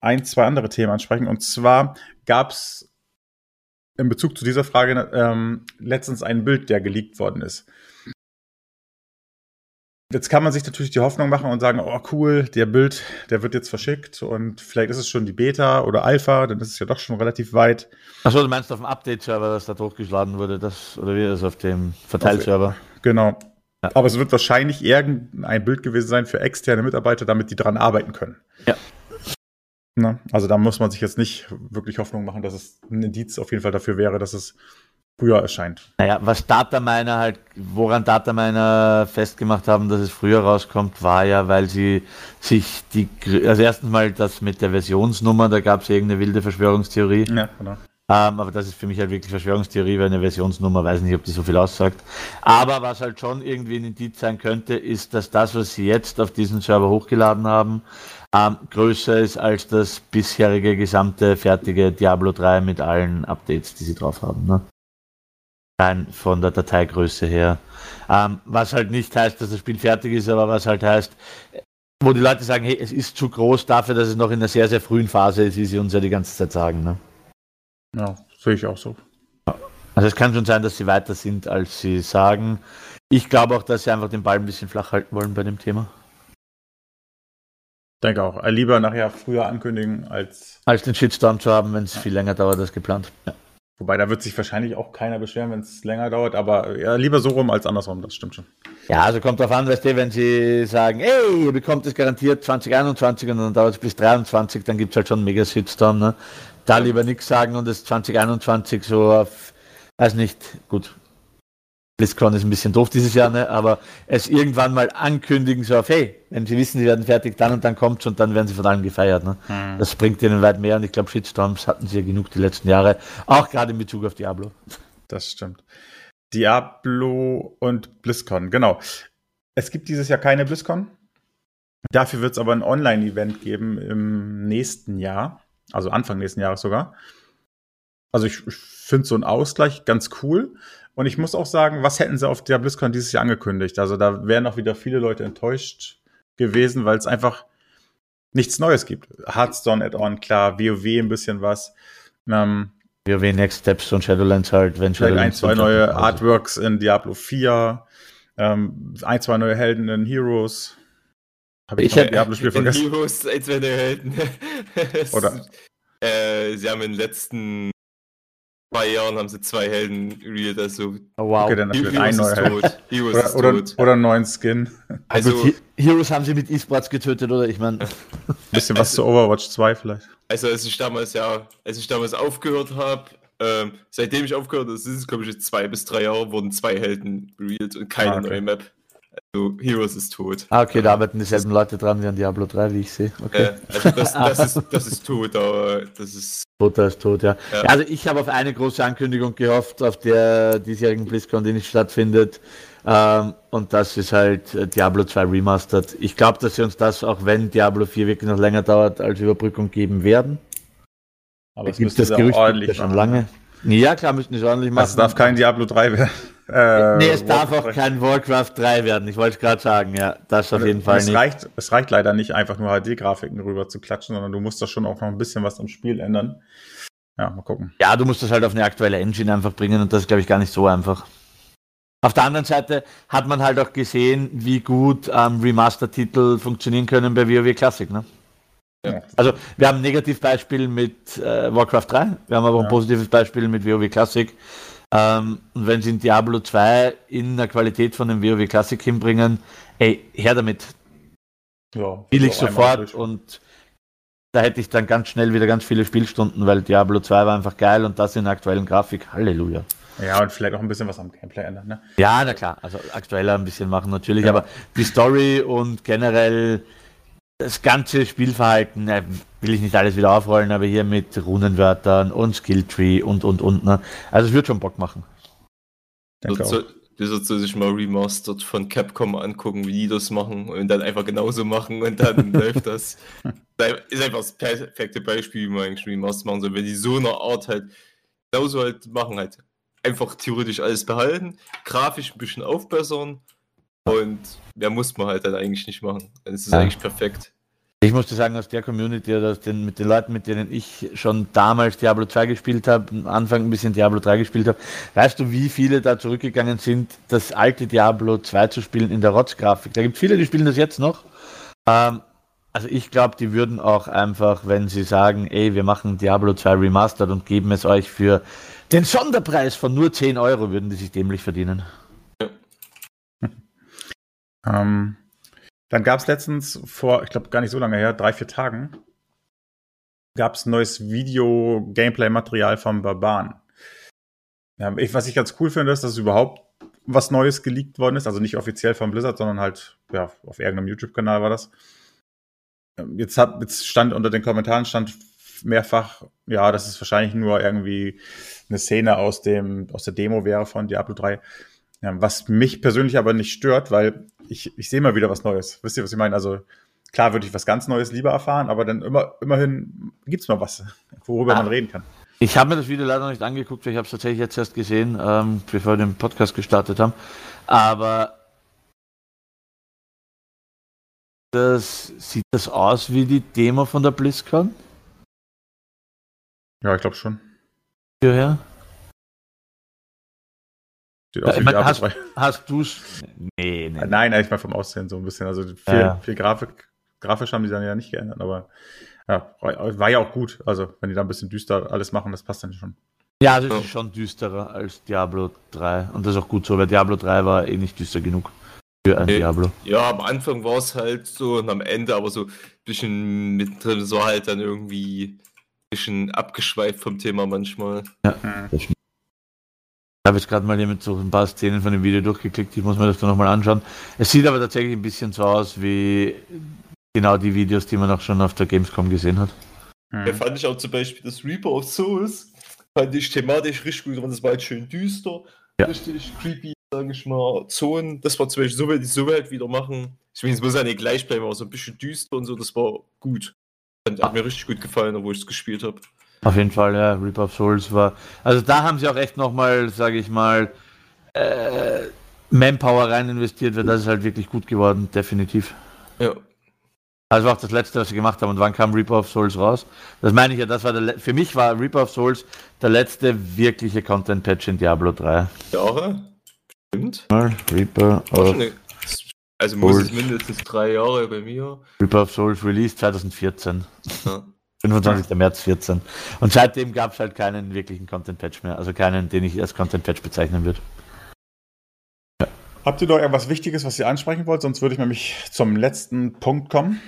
Speaker 1: ein, zwei andere Themen ansprechen. Und zwar gab es in Bezug zu dieser Frage ähm, letztens ein Bild, der geleakt worden ist. Jetzt kann man sich natürlich die Hoffnung machen und sagen, oh cool, der Bild, der wird jetzt verschickt und vielleicht ist es schon die Beta oder Alpha, dann ist es ja doch schon relativ weit.
Speaker 2: Achso, du meinst auf dem Update-Server, dass da hochgeladen wurde, das, oder wie ist es auf dem Verteilserver?
Speaker 1: Genau. Ja. Aber es wird wahrscheinlich irgendein Bild gewesen sein für externe Mitarbeiter, damit die dran arbeiten können.
Speaker 2: Ja.
Speaker 1: Na, also da muss man sich jetzt nicht wirklich Hoffnung machen, dass es ein Indiz auf jeden Fall dafür wäre, dass es früher erscheint.
Speaker 2: Naja, was Dataminer halt, woran Dataminer festgemacht haben, dass es früher rauskommt, war ja, weil sie sich die, also erstens mal das mit der Versionsnummer, da gab es irgendeine wilde Verschwörungstheorie. Ja, genau. Ähm, aber das ist für mich halt wirklich Verschwörungstheorie, weil eine Versionsnummer weiß nicht, ob die so viel aussagt. Aber was halt schon irgendwie ein Indiz sein könnte, ist, dass das, was sie jetzt auf diesen Server hochgeladen haben, ähm, größer ist als das bisherige gesamte fertige Diablo 3 mit allen Updates, die sie drauf haben. Ne? Rein von der Dateigröße her. Ähm, was halt nicht heißt, dass das Spiel fertig ist, aber was halt heißt, wo die Leute sagen, hey, es ist zu groß dafür, dass es noch in einer sehr, sehr frühen Phase ist, wie sie uns ja die ganze Zeit sagen. Ne?
Speaker 1: Ja, sehe ich auch so.
Speaker 2: Also es kann schon sein, dass sie weiter sind, als sie sagen. Ich glaube auch, dass sie einfach den Ball ein bisschen flach halten wollen bei dem Thema.
Speaker 1: Denke auch. Äh, lieber nachher früher ankündigen, als.
Speaker 2: Als den Shitstorm zu haben, wenn es viel länger dauert als geplant. Ja.
Speaker 1: Wobei, da wird sich wahrscheinlich auch keiner beschweren, wenn es länger dauert, aber ja, lieber so rum als andersrum, das stimmt schon.
Speaker 2: Ja, also kommt drauf an, weißt du, wenn sie sagen, ey, ihr bekommt es garantiert 2021 und dann dauert es bis 2023, dann gibt es halt schon einen mega Shitstorm, ne? da lieber nichts sagen und es 2021 so auf, weiß nicht, gut. BlizzCon ist ein bisschen doof dieses Jahr, ne? aber es irgendwann mal ankündigen, so auf, hey, wenn sie wissen, sie werden fertig, dann und dann kommt's und dann werden sie von allen gefeiert. Ne? Mhm. Das bringt ihnen weit mehr und ich glaube, Shitstorms hatten sie ja genug die letzten Jahre, auch gerade in Bezug auf Diablo.
Speaker 1: Das stimmt. Diablo und BlizzCon, genau. Es gibt dieses Jahr keine BlizzCon. Dafür wird es aber ein Online-Event geben im nächsten Jahr. Also Anfang nächsten Jahres sogar. Also ich, ich finde so einen Ausgleich ganz cool. Und ich muss auch sagen, was hätten sie auf der BlizzCon dieses Jahr angekündigt? Also da wären auch wieder viele Leute enttäuscht gewesen, weil es einfach nichts Neues gibt. Hearthstone Add-on, klar, WoW ein bisschen was.
Speaker 2: Ähm, WoW Next Steps und Shadowlands halt,
Speaker 1: wenn Shadowlands. Ein, zwei neue. Artworks in Diablo 4, ähm, ein, zwei neue Helden in Heroes.
Speaker 3: Habe ich, ich ein Diablo-Spiel vergessen? Heroes, als wenn Helden. Oder? Äh, sie haben in den letzten zwei Jahren haben sie zwei Helden real, also
Speaker 1: oh, wow. Okay, dann Heroes ein neuer tot. Heroes oder, ist oder, tot. Oder einen neuen Skin.
Speaker 2: Also, also Heroes haben sie mit E-Sports getötet, oder? Ich meine.
Speaker 1: bisschen was zu Overwatch 2 vielleicht.
Speaker 3: Also als ich damals, ja, als ich damals aufgehört habe, ähm, seitdem ich aufgehört habe, das ist glaube ich jetzt zwei bis drei Jahre, wurden zwei Helden real und keine ah, okay. neue Map. Also Heroes ist tot.
Speaker 2: Ah, okay, da arbeiten dieselben Leute dran wie an Diablo 3, wie ich sehe. Okay.
Speaker 3: Äh, also das, das, ist, das ist tot, aber das ist.
Speaker 2: Toter ist tot, ja. ja. Also ich habe auf eine große Ankündigung gehofft, auf der diesjährigen BlizzCon, die nicht stattfindet. Ähm, und das ist halt äh, Diablo 2 Remastered. Ich glaube, dass sie uns das, auch wenn Diablo 4 wirklich noch länger dauert, als Überbrückung geben werden. Aber es gibt das Gerücht ordentlich schon lange. Ja, klar, müssten sie ordentlich
Speaker 1: machen. Also es darf kein Diablo 3 werden.
Speaker 2: Äh, nee, es darf auch kein Warcraft 3 werden. Ich wollte gerade sagen, ja, das auf jeden Fall
Speaker 1: es nicht. Reicht, es reicht leider nicht, einfach nur HD-Grafiken rüber zu klatschen, sondern du musst da schon auch noch ein bisschen was am Spiel ändern. Ja, mal gucken.
Speaker 2: Ja, du musst das halt auf eine aktuelle Engine einfach bringen und das ist, glaube ich, gar nicht so einfach. Auf der anderen Seite hat man halt auch gesehen, wie gut ähm, Remaster-Titel funktionieren können bei WoW Classic, ne? Ja. Also wir haben ein Negativbeispiel mit äh, Warcraft 3, wir haben aber ja. ein positives Beispiel mit WoW Classic. Ähm, und wenn sie in Diablo 2 in der Qualität von dem WoW Classic hinbringen, ey, her damit. Ja, Will ich sofort und da hätte ich dann ganz schnell wieder ganz viele Spielstunden, weil Diablo 2 war einfach geil und das in der aktuellen Grafik. Halleluja.
Speaker 1: Ja, und vielleicht auch ein bisschen was am Gameplay ändern, ne?
Speaker 2: Ja, na klar, also aktueller ein bisschen machen natürlich, ja. aber die Story und generell das ganze Spielverhalten, will ich nicht alles wieder aufrollen, aber hier mit Runenwörtern und Skilltree und und und. Ne? Also es wird schon Bock machen.
Speaker 3: Du sollst sich mal Remastered von Capcom angucken, wie die das machen und dann einfach genauso machen und dann läuft das. Das ist einfach das perfekte Beispiel, wie man eigentlich Remastered machen soll. Wenn die so eine Art halt genauso halt machen, halt einfach theoretisch alles behalten, grafisch ein bisschen aufbessern und mehr muss man halt dann eigentlich nicht machen. Dann ist es ja. eigentlich perfekt.
Speaker 2: Ich musste sagen, aus der Community oder aus den, mit den Leuten, mit denen ich schon damals Diablo 2 gespielt habe, am Anfang ein bisschen Diablo 3 gespielt habe, weißt du, wie viele da zurückgegangen sind, das alte Diablo 2 zu spielen in der Rotzgrafik? Da gibt es viele, die spielen das jetzt noch. Ähm, also ich glaube, die würden auch einfach, wenn sie sagen, ey, wir machen Diablo 2 Remastered und geben es euch für den Sonderpreis von nur 10 Euro, würden die sich dämlich verdienen.
Speaker 1: Ähm, dann gab es letztens vor, ich glaube gar nicht so lange her, drei, vier Tagen, gab es neues Video-Gameplay-Material vom Barbaren. Ja, ich, was ich ganz cool finde, ist, dass überhaupt was Neues geleakt worden ist. Also nicht offiziell von Blizzard, sondern halt, ja, auf irgendeinem YouTube-Kanal war das. Ähm, jetzt, hat, jetzt stand unter den Kommentaren stand mehrfach, ja, dass es wahrscheinlich nur irgendwie eine Szene aus dem, aus der Demo wäre von Diablo 3. Ja, was mich persönlich aber nicht stört, weil ich, ich sehe mal wieder was Neues. Wisst ihr, was ich meine? Also klar würde ich was ganz Neues lieber erfahren, aber dann immer, immerhin gibt's mal was, worüber ah. man reden kann.
Speaker 2: Ich habe mir das Video leider noch nicht angeguckt, weil ich habe es tatsächlich jetzt erst gesehen, ähm, bevor wir den Podcast gestartet haben. Aber das, sieht das aus wie die Demo von der BlizzCon?
Speaker 1: Ja, ich glaube schon.
Speaker 2: Ja,
Speaker 1: Sieht aus ja, wie meine,
Speaker 2: hast, hast du es?
Speaker 1: Nee, nee. Nein, eigentlich mal vom Aussehen so ein bisschen. Also viel, ja. viel Grafik, grafisch haben die dann ja nicht geändert, aber ja, war ja auch gut. Also, wenn die da ein bisschen düster alles machen, das passt dann schon.
Speaker 2: Ja, das ist schon düsterer als Diablo 3. Und das ist auch gut so, weil Diablo 3 war eh nicht düster genug für ein. Diablo.
Speaker 3: Ja, am Anfang war es halt so und am Ende aber so ein bisschen mittendrin so halt dann irgendwie ein bisschen abgeschweift vom Thema manchmal.
Speaker 2: Ja, das stimmt. Ich habe jetzt gerade mal mit so ein paar Szenen von dem Video durchgeklickt, ich muss mir das dann nochmal anschauen. Es sieht aber tatsächlich ein bisschen so aus wie genau die Videos, die man auch schon auf der Gamescom gesehen hat.
Speaker 3: Mhm. Ja, fand ich auch zum Beispiel das Reaper of Souls, fand ich thematisch richtig gut, das war halt schön düster, ja. richtig creepy, sage ich mal, Zonen, das war zum Beispiel, so will ich so halt wieder machen. Ich meine, es muss ja nicht gleich bleiben, aber so ein bisschen düster und so, das war gut. Hat ah. mir richtig gut gefallen, wo ich es gespielt habe.
Speaker 2: Auf jeden Fall, ja, Reaper of Souls war. Also da haben sie auch echt nochmal, sage ich mal, äh, Manpower rein investiert, weil das ist halt wirklich gut geworden, definitiv.
Speaker 3: Ja,
Speaker 2: also auch das letzte, was sie gemacht haben. Und wann kam Reaper of Souls raus? Das meine ich ja, das war der, für mich war Reaper of Souls der letzte wirkliche Content-Patch in Diablo 3.
Speaker 3: Jahre? Stimmt.
Speaker 2: Reaper of
Speaker 3: Also muss Souls. es mindestens drei Jahre bei mir.
Speaker 2: Reaper of Souls Release 2014. Ja. 25. März 14. Und seitdem gab es halt keinen wirklichen Content-Patch mehr. Also keinen, den ich als Content-Patch bezeichnen würde.
Speaker 1: Habt ihr noch irgendwas Wichtiges, was ihr ansprechen wollt? Sonst würde ich nämlich zum letzten Punkt kommen.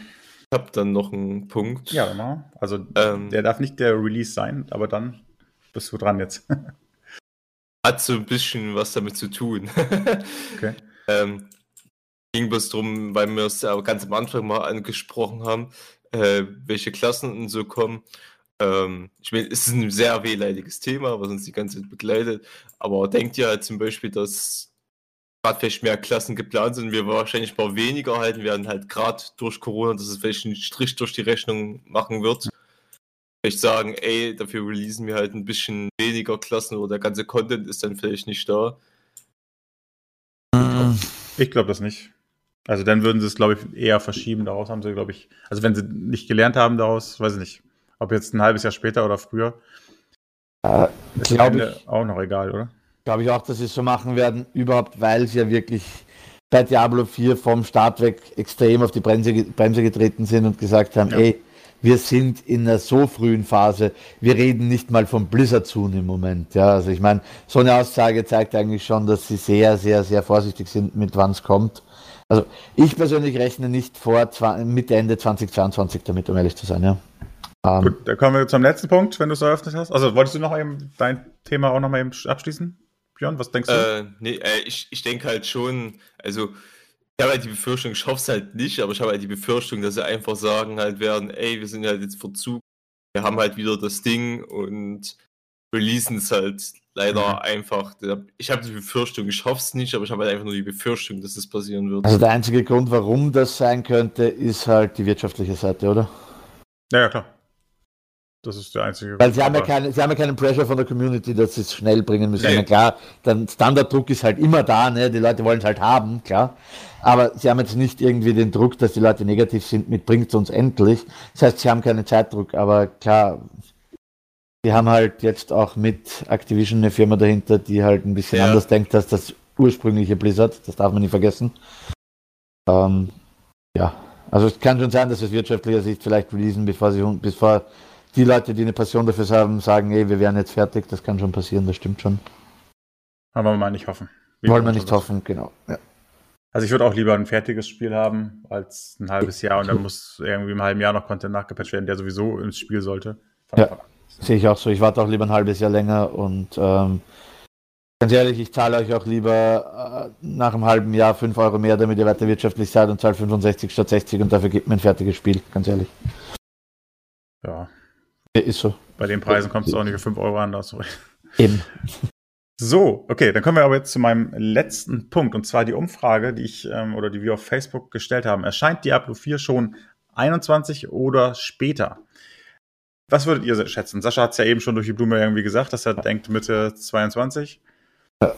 Speaker 3: Ich habe dann noch einen Punkt.
Speaker 1: Ja, genau. Also ähm, der darf nicht der Release sein, aber dann bist du dran jetzt.
Speaker 3: hat so ein bisschen was damit zu tun. okay. Ähm, ging bloß darum, weil wir es ja ganz am Anfang mal angesprochen haben, äh, welche Klassen und so kommen. Ähm, ich meine, es ist ein sehr wehleidiges Thema, was uns die ganze Zeit begleitet. Aber denkt ja zum Beispiel, dass gerade vielleicht mehr Klassen geplant sind, wir wahrscheinlich mal weniger halten werden, halt gerade durch Corona, dass es vielleicht einen Strich durch die Rechnung machen wird. Vielleicht sagen, ey, dafür releasen wir halt ein bisschen weniger Klassen oder der ganze Content ist dann vielleicht nicht da.
Speaker 1: Ich glaube das nicht. Also dann würden sie es, glaube ich, eher verschieben. Daraus haben sie, glaube ich, also wenn sie nicht gelernt haben daraus, weiß ich nicht, ob jetzt ein halbes Jahr später oder früher.
Speaker 2: Äh, ist glaube
Speaker 1: ich auch noch egal, oder?
Speaker 2: Glaube ich auch, dass sie es so machen werden, überhaupt, weil sie ja wirklich bei Diablo 4 vom Start weg extrem auf die Bremse, Bremse getreten sind und gesagt haben, ja. ey, wir sind in einer so frühen Phase, wir reden nicht mal vom Blizzard zu im Moment. Ja, also ich meine, so eine Aussage zeigt eigentlich schon, dass sie sehr, sehr, sehr vorsichtig sind, mit wann es kommt. Also ich persönlich rechne nicht vor Mitte, Ende 2022 damit, um ehrlich zu sein, ja.
Speaker 1: Um, Gut, dann kommen wir zum letzten Punkt, wenn du es eröffnet hast. Also wolltest du noch eben dein Thema auch noch mal eben abschließen? Björn, was denkst du?
Speaker 3: Äh, nee, äh, ich, ich denke halt schon, also ich habe halt die Befürchtung, ich hoffe es halt nicht, aber ich habe halt die Befürchtung, dass sie einfach sagen halt werden, ey, wir sind halt jetzt Verzug, wir haben halt wieder das Ding und releasen es halt leider mhm. einfach. Ich habe die Befürchtung, ich hoffe es nicht, aber ich habe halt einfach nur die Befürchtung, dass es passieren wird.
Speaker 2: Also der einzige Grund, warum das sein könnte, ist halt die wirtschaftliche Seite, oder?
Speaker 1: Ja, ja klar. Das ist der einzige.
Speaker 2: Weil sie haben, ja keine, sie haben ja keinen Pressure von der Community, dass sie es schnell bringen müssen. Nee. klar, der Standarddruck ist halt immer da, ne? die Leute wollen es halt haben, klar. Aber sie haben jetzt nicht irgendwie den Druck, dass die Leute negativ sind mit bringt es uns endlich. Das heißt, sie haben keinen Zeitdruck, aber klar, sie haben halt jetzt auch mit Activision eine Firma dahinter, die halt ein bisschen ja. anders denkt als das ursprüngliche Blizzard. Das darf man nicht vergessen. Ähm, ja, also es kann schon sein, dass es wirtschaftlicher Sicht vielleicht releasen, bevor sie bevor die Leute, die eine Passion dafür haben, sagen, ey, wir wären jetzt fertig, das kann schon passieren, das stimmt schon.
Speaker 1: Aber wir mal nicht hoffen.
Speaker 2: Wie Wollen wir nicht hoffen, genau. Ja.
Speaker 1: Also ich würde auch lieber ein fertiges Spiel haben als ein halbes Jahr und dann muss irgendwie im halben Jahr noch Content nachgepatcht werden, der sowieso ins Spiel sollte.
Speaker 2: ja, sehe ich auch so. Ich warte auch lieber ein halbes Jahr länger und ähm, Ganz ehrlich, ich zahle euch auch lieber äh, nach einem halben Jahr 5 Euro mehr, damit ihr weiter wirtschaftlich seid und zahle 65 statt 60 und dafür gibt mir ein fertiges Spiel, ganz ehrlich.
Speaker 1: Ja.
Speaker 2: Ist so.
Speaker 1: Bei den Preisen kommt es auch nicht für 5 Euro an, recht.
Speaker 2: Eben.
Speaker 1: So, okay, dann kommen wir aber jetzt zu meinem letzten Punkt und zwar die Umfrage, die ich ähm, oder die wir auf Facebook gestellt haben. Erscheint Diablo 4 schon 21 oder später? Was würdet ihr schätzen? Sascha hat es ja eben schon durch die Blume irgendwie gesagt, dass er denkt Mitte 22. Ja.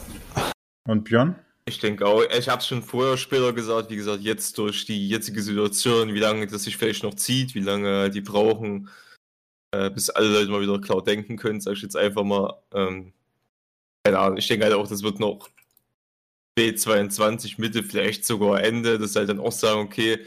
Speaker 1: Und Björn?
Speaker 3: Ich denke auch, ich habe es schon vorher später gesagt, wie gesagt, jetzt durch die jetzige Situation, wie lange das sich vielleicht noch zieht, wie lange die brauchen, äh, bis alle Leute mal wieder klar denken können, sage ich jetzt einfach mal. Ähm, keine Ahnung, ich denke halt auch, das wird noch B22 Mitte, vielleicht sogar Ende, dass halt dann auch sagen, okay,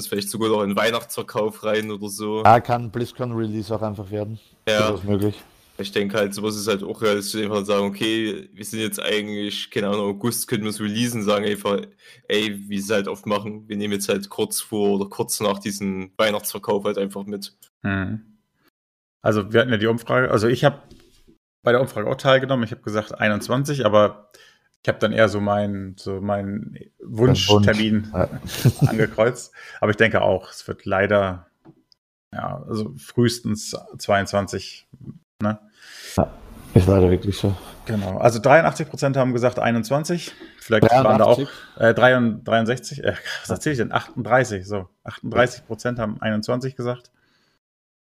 Speaker 3: das vielleicht sogar noch in Weihnachtsverkauf rein oder so.
Speaker 2: Ja, kann BlizzCon Release auch einfach werden.
Speaker 3: Ja. Das ist möglich. Ich denke halt, sowas ist halt auch realistisch, einfach sagen, okay, wir sind jetzt eigentlich, keine Ahnung, August können wir es releasen, sagen einfach, ey, wie sie es halt oft machen, wir nehmen jetzt halt kurz vor oder kurz nach diesem Weihnachtsverkauf halt einfach mit. Mhm.
Speaker 1: Also wir hatten ja die Umfrage, also ich habe bei der Umfrage auch teilgenommen. Ich habe gesagt 21, aber ich habe dann eher so meinen so mein Wunschtermin Wunsch. angekreuzt. Aber ich denke auch, es wird leider ja, also frühestens 22. Ne?
Speaker 2: Ja, ist leider wirklich so.
Speaker 1: Genau. Also 83 Prozent haben gesagt 21. Vielleicht 83. waren da auch äh, 63. Äh, was erzähle ich denn? 38. So, 38 Prozent haben 21 gesagt.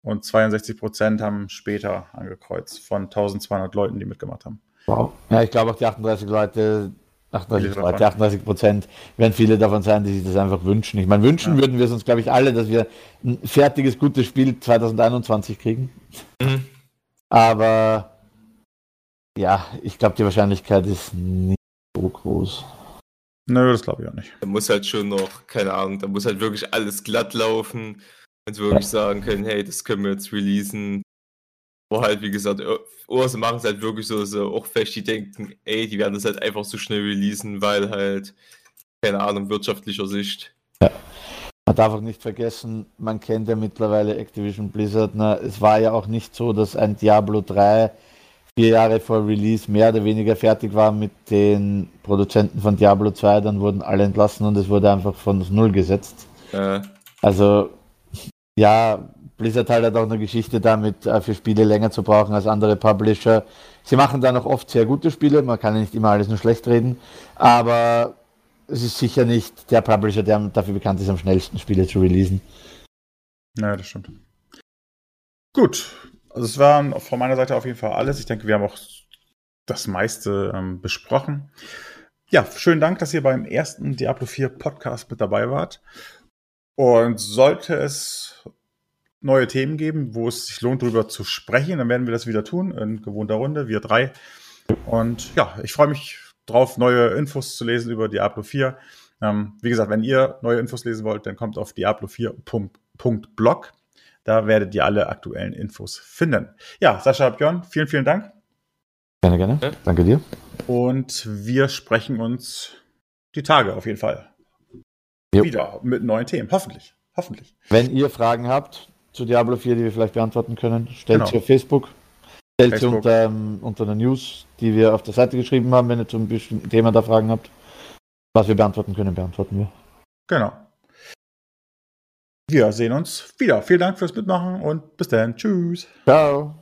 Speaker 1: Und 62 Prozent haben später angekreuzt von 1200 Leuten, die mitgemacht haben.
Speaker 2: Wow. Ja, ich glaube auch die 38 Leute, 38, Leute, 38 Prozent werden viele davon sein, die sich das einfach wünschen. Ich meine, wünschen ja. würden wir es uns, glaube ich, alle, dass wir ein fertiges, gutes Spiel 2021 kriegen. Mhm. Aber ja, ich glaube, die Wahrscheinlichkeit ist nicht so groß.
Speaker 1: Nö, das glaube ich auch nicht.
Speaker 3: Da muss halt schon noch, keine Ahnung, da muss halt wirklich alles glatt laufen. Wenn sie wirklich sagen können, hey, das können wir jetzt releasen. Wo halt, wie gesagt, oder sie machen es halt wirklich so, dass sie auch fest die denken, ey, die werden das halt einfach so schnell releasen, weil halt, keine Ahnung, wirtschaftlicher Sicht.
Speaker 2: Ja. Man darf auch nicht vergessen, man kennt ja mittlerweile Activision Blizzard. Na, es war ja auch nicht so, dass ein Diablo 3 vier Jahre vor Release mehr oder weniger fertig war mit den Produzenten von Diablo 2, dann wurden alle entlassen und es wurde einfach von Null gesetzt. Ja. Also ja, Blizzard halt hat auch eine Geschichte damit, äh, für Spiele länger zu brauchen als andere Publisher. Sie machen da noch oft sehr gute Spiele, man kann ja nicht immer alles nur schlecht reden, aber es ist sicher nicht der Publisher, der dafür bekannt ist, am schnellsten Spiele zu releasen.
Speaker 1: Naja, das stimmt. Gut, also es war von meiner Seite auf jeden Fall alles. Ich denke, wir haben auch das meiste ähm, besprochen. Ja, schönen Dank, dass ihr beim ersten Diablo 4 Podcast mit dabei wart. Und sollte es neue Themen geben, wo es sich lohnt, darüber zu sprechen, dann werden wir das wieder tun, in gewohnter Runde, wir drei. Und ja, ich freue mich drauf, neue Infos zu lesen über Diablo 4. Ähm, wie gesagt, wenn ihr neue Infos lesen wollt, dann kommt auf diablo4.blog. Da werdet ihr alle aktuellen Infos finden. Ja, Sascha Björn, vielen, vielen Dank.
Speaker 2: Gerne, gerne. Danke dir.
Speaker 1: Und wir sprechen uns die Tage auf jeden Fall jo. wieder mit neuen Themen. Hoffentlich. Hoffentlich.
Speaker 2: Wenn ihr Fragen habt zu Diablo 4, die wir vielleicht beantworten können, stellt genau. sie auf Facebook. Stellt sie unter, ähm, unter der News, die wir auf der Seite geschrieben haben, wenn ihr zum bestimmten Thema da Fragen habt. Was wir beantworten können, beantworten wir.
Speaker 1: Genau. Wir sehen uns wieder. Vielen Dank fürs Mitmachen und bis dann. Tschüss.
Speaker 2: Ciao.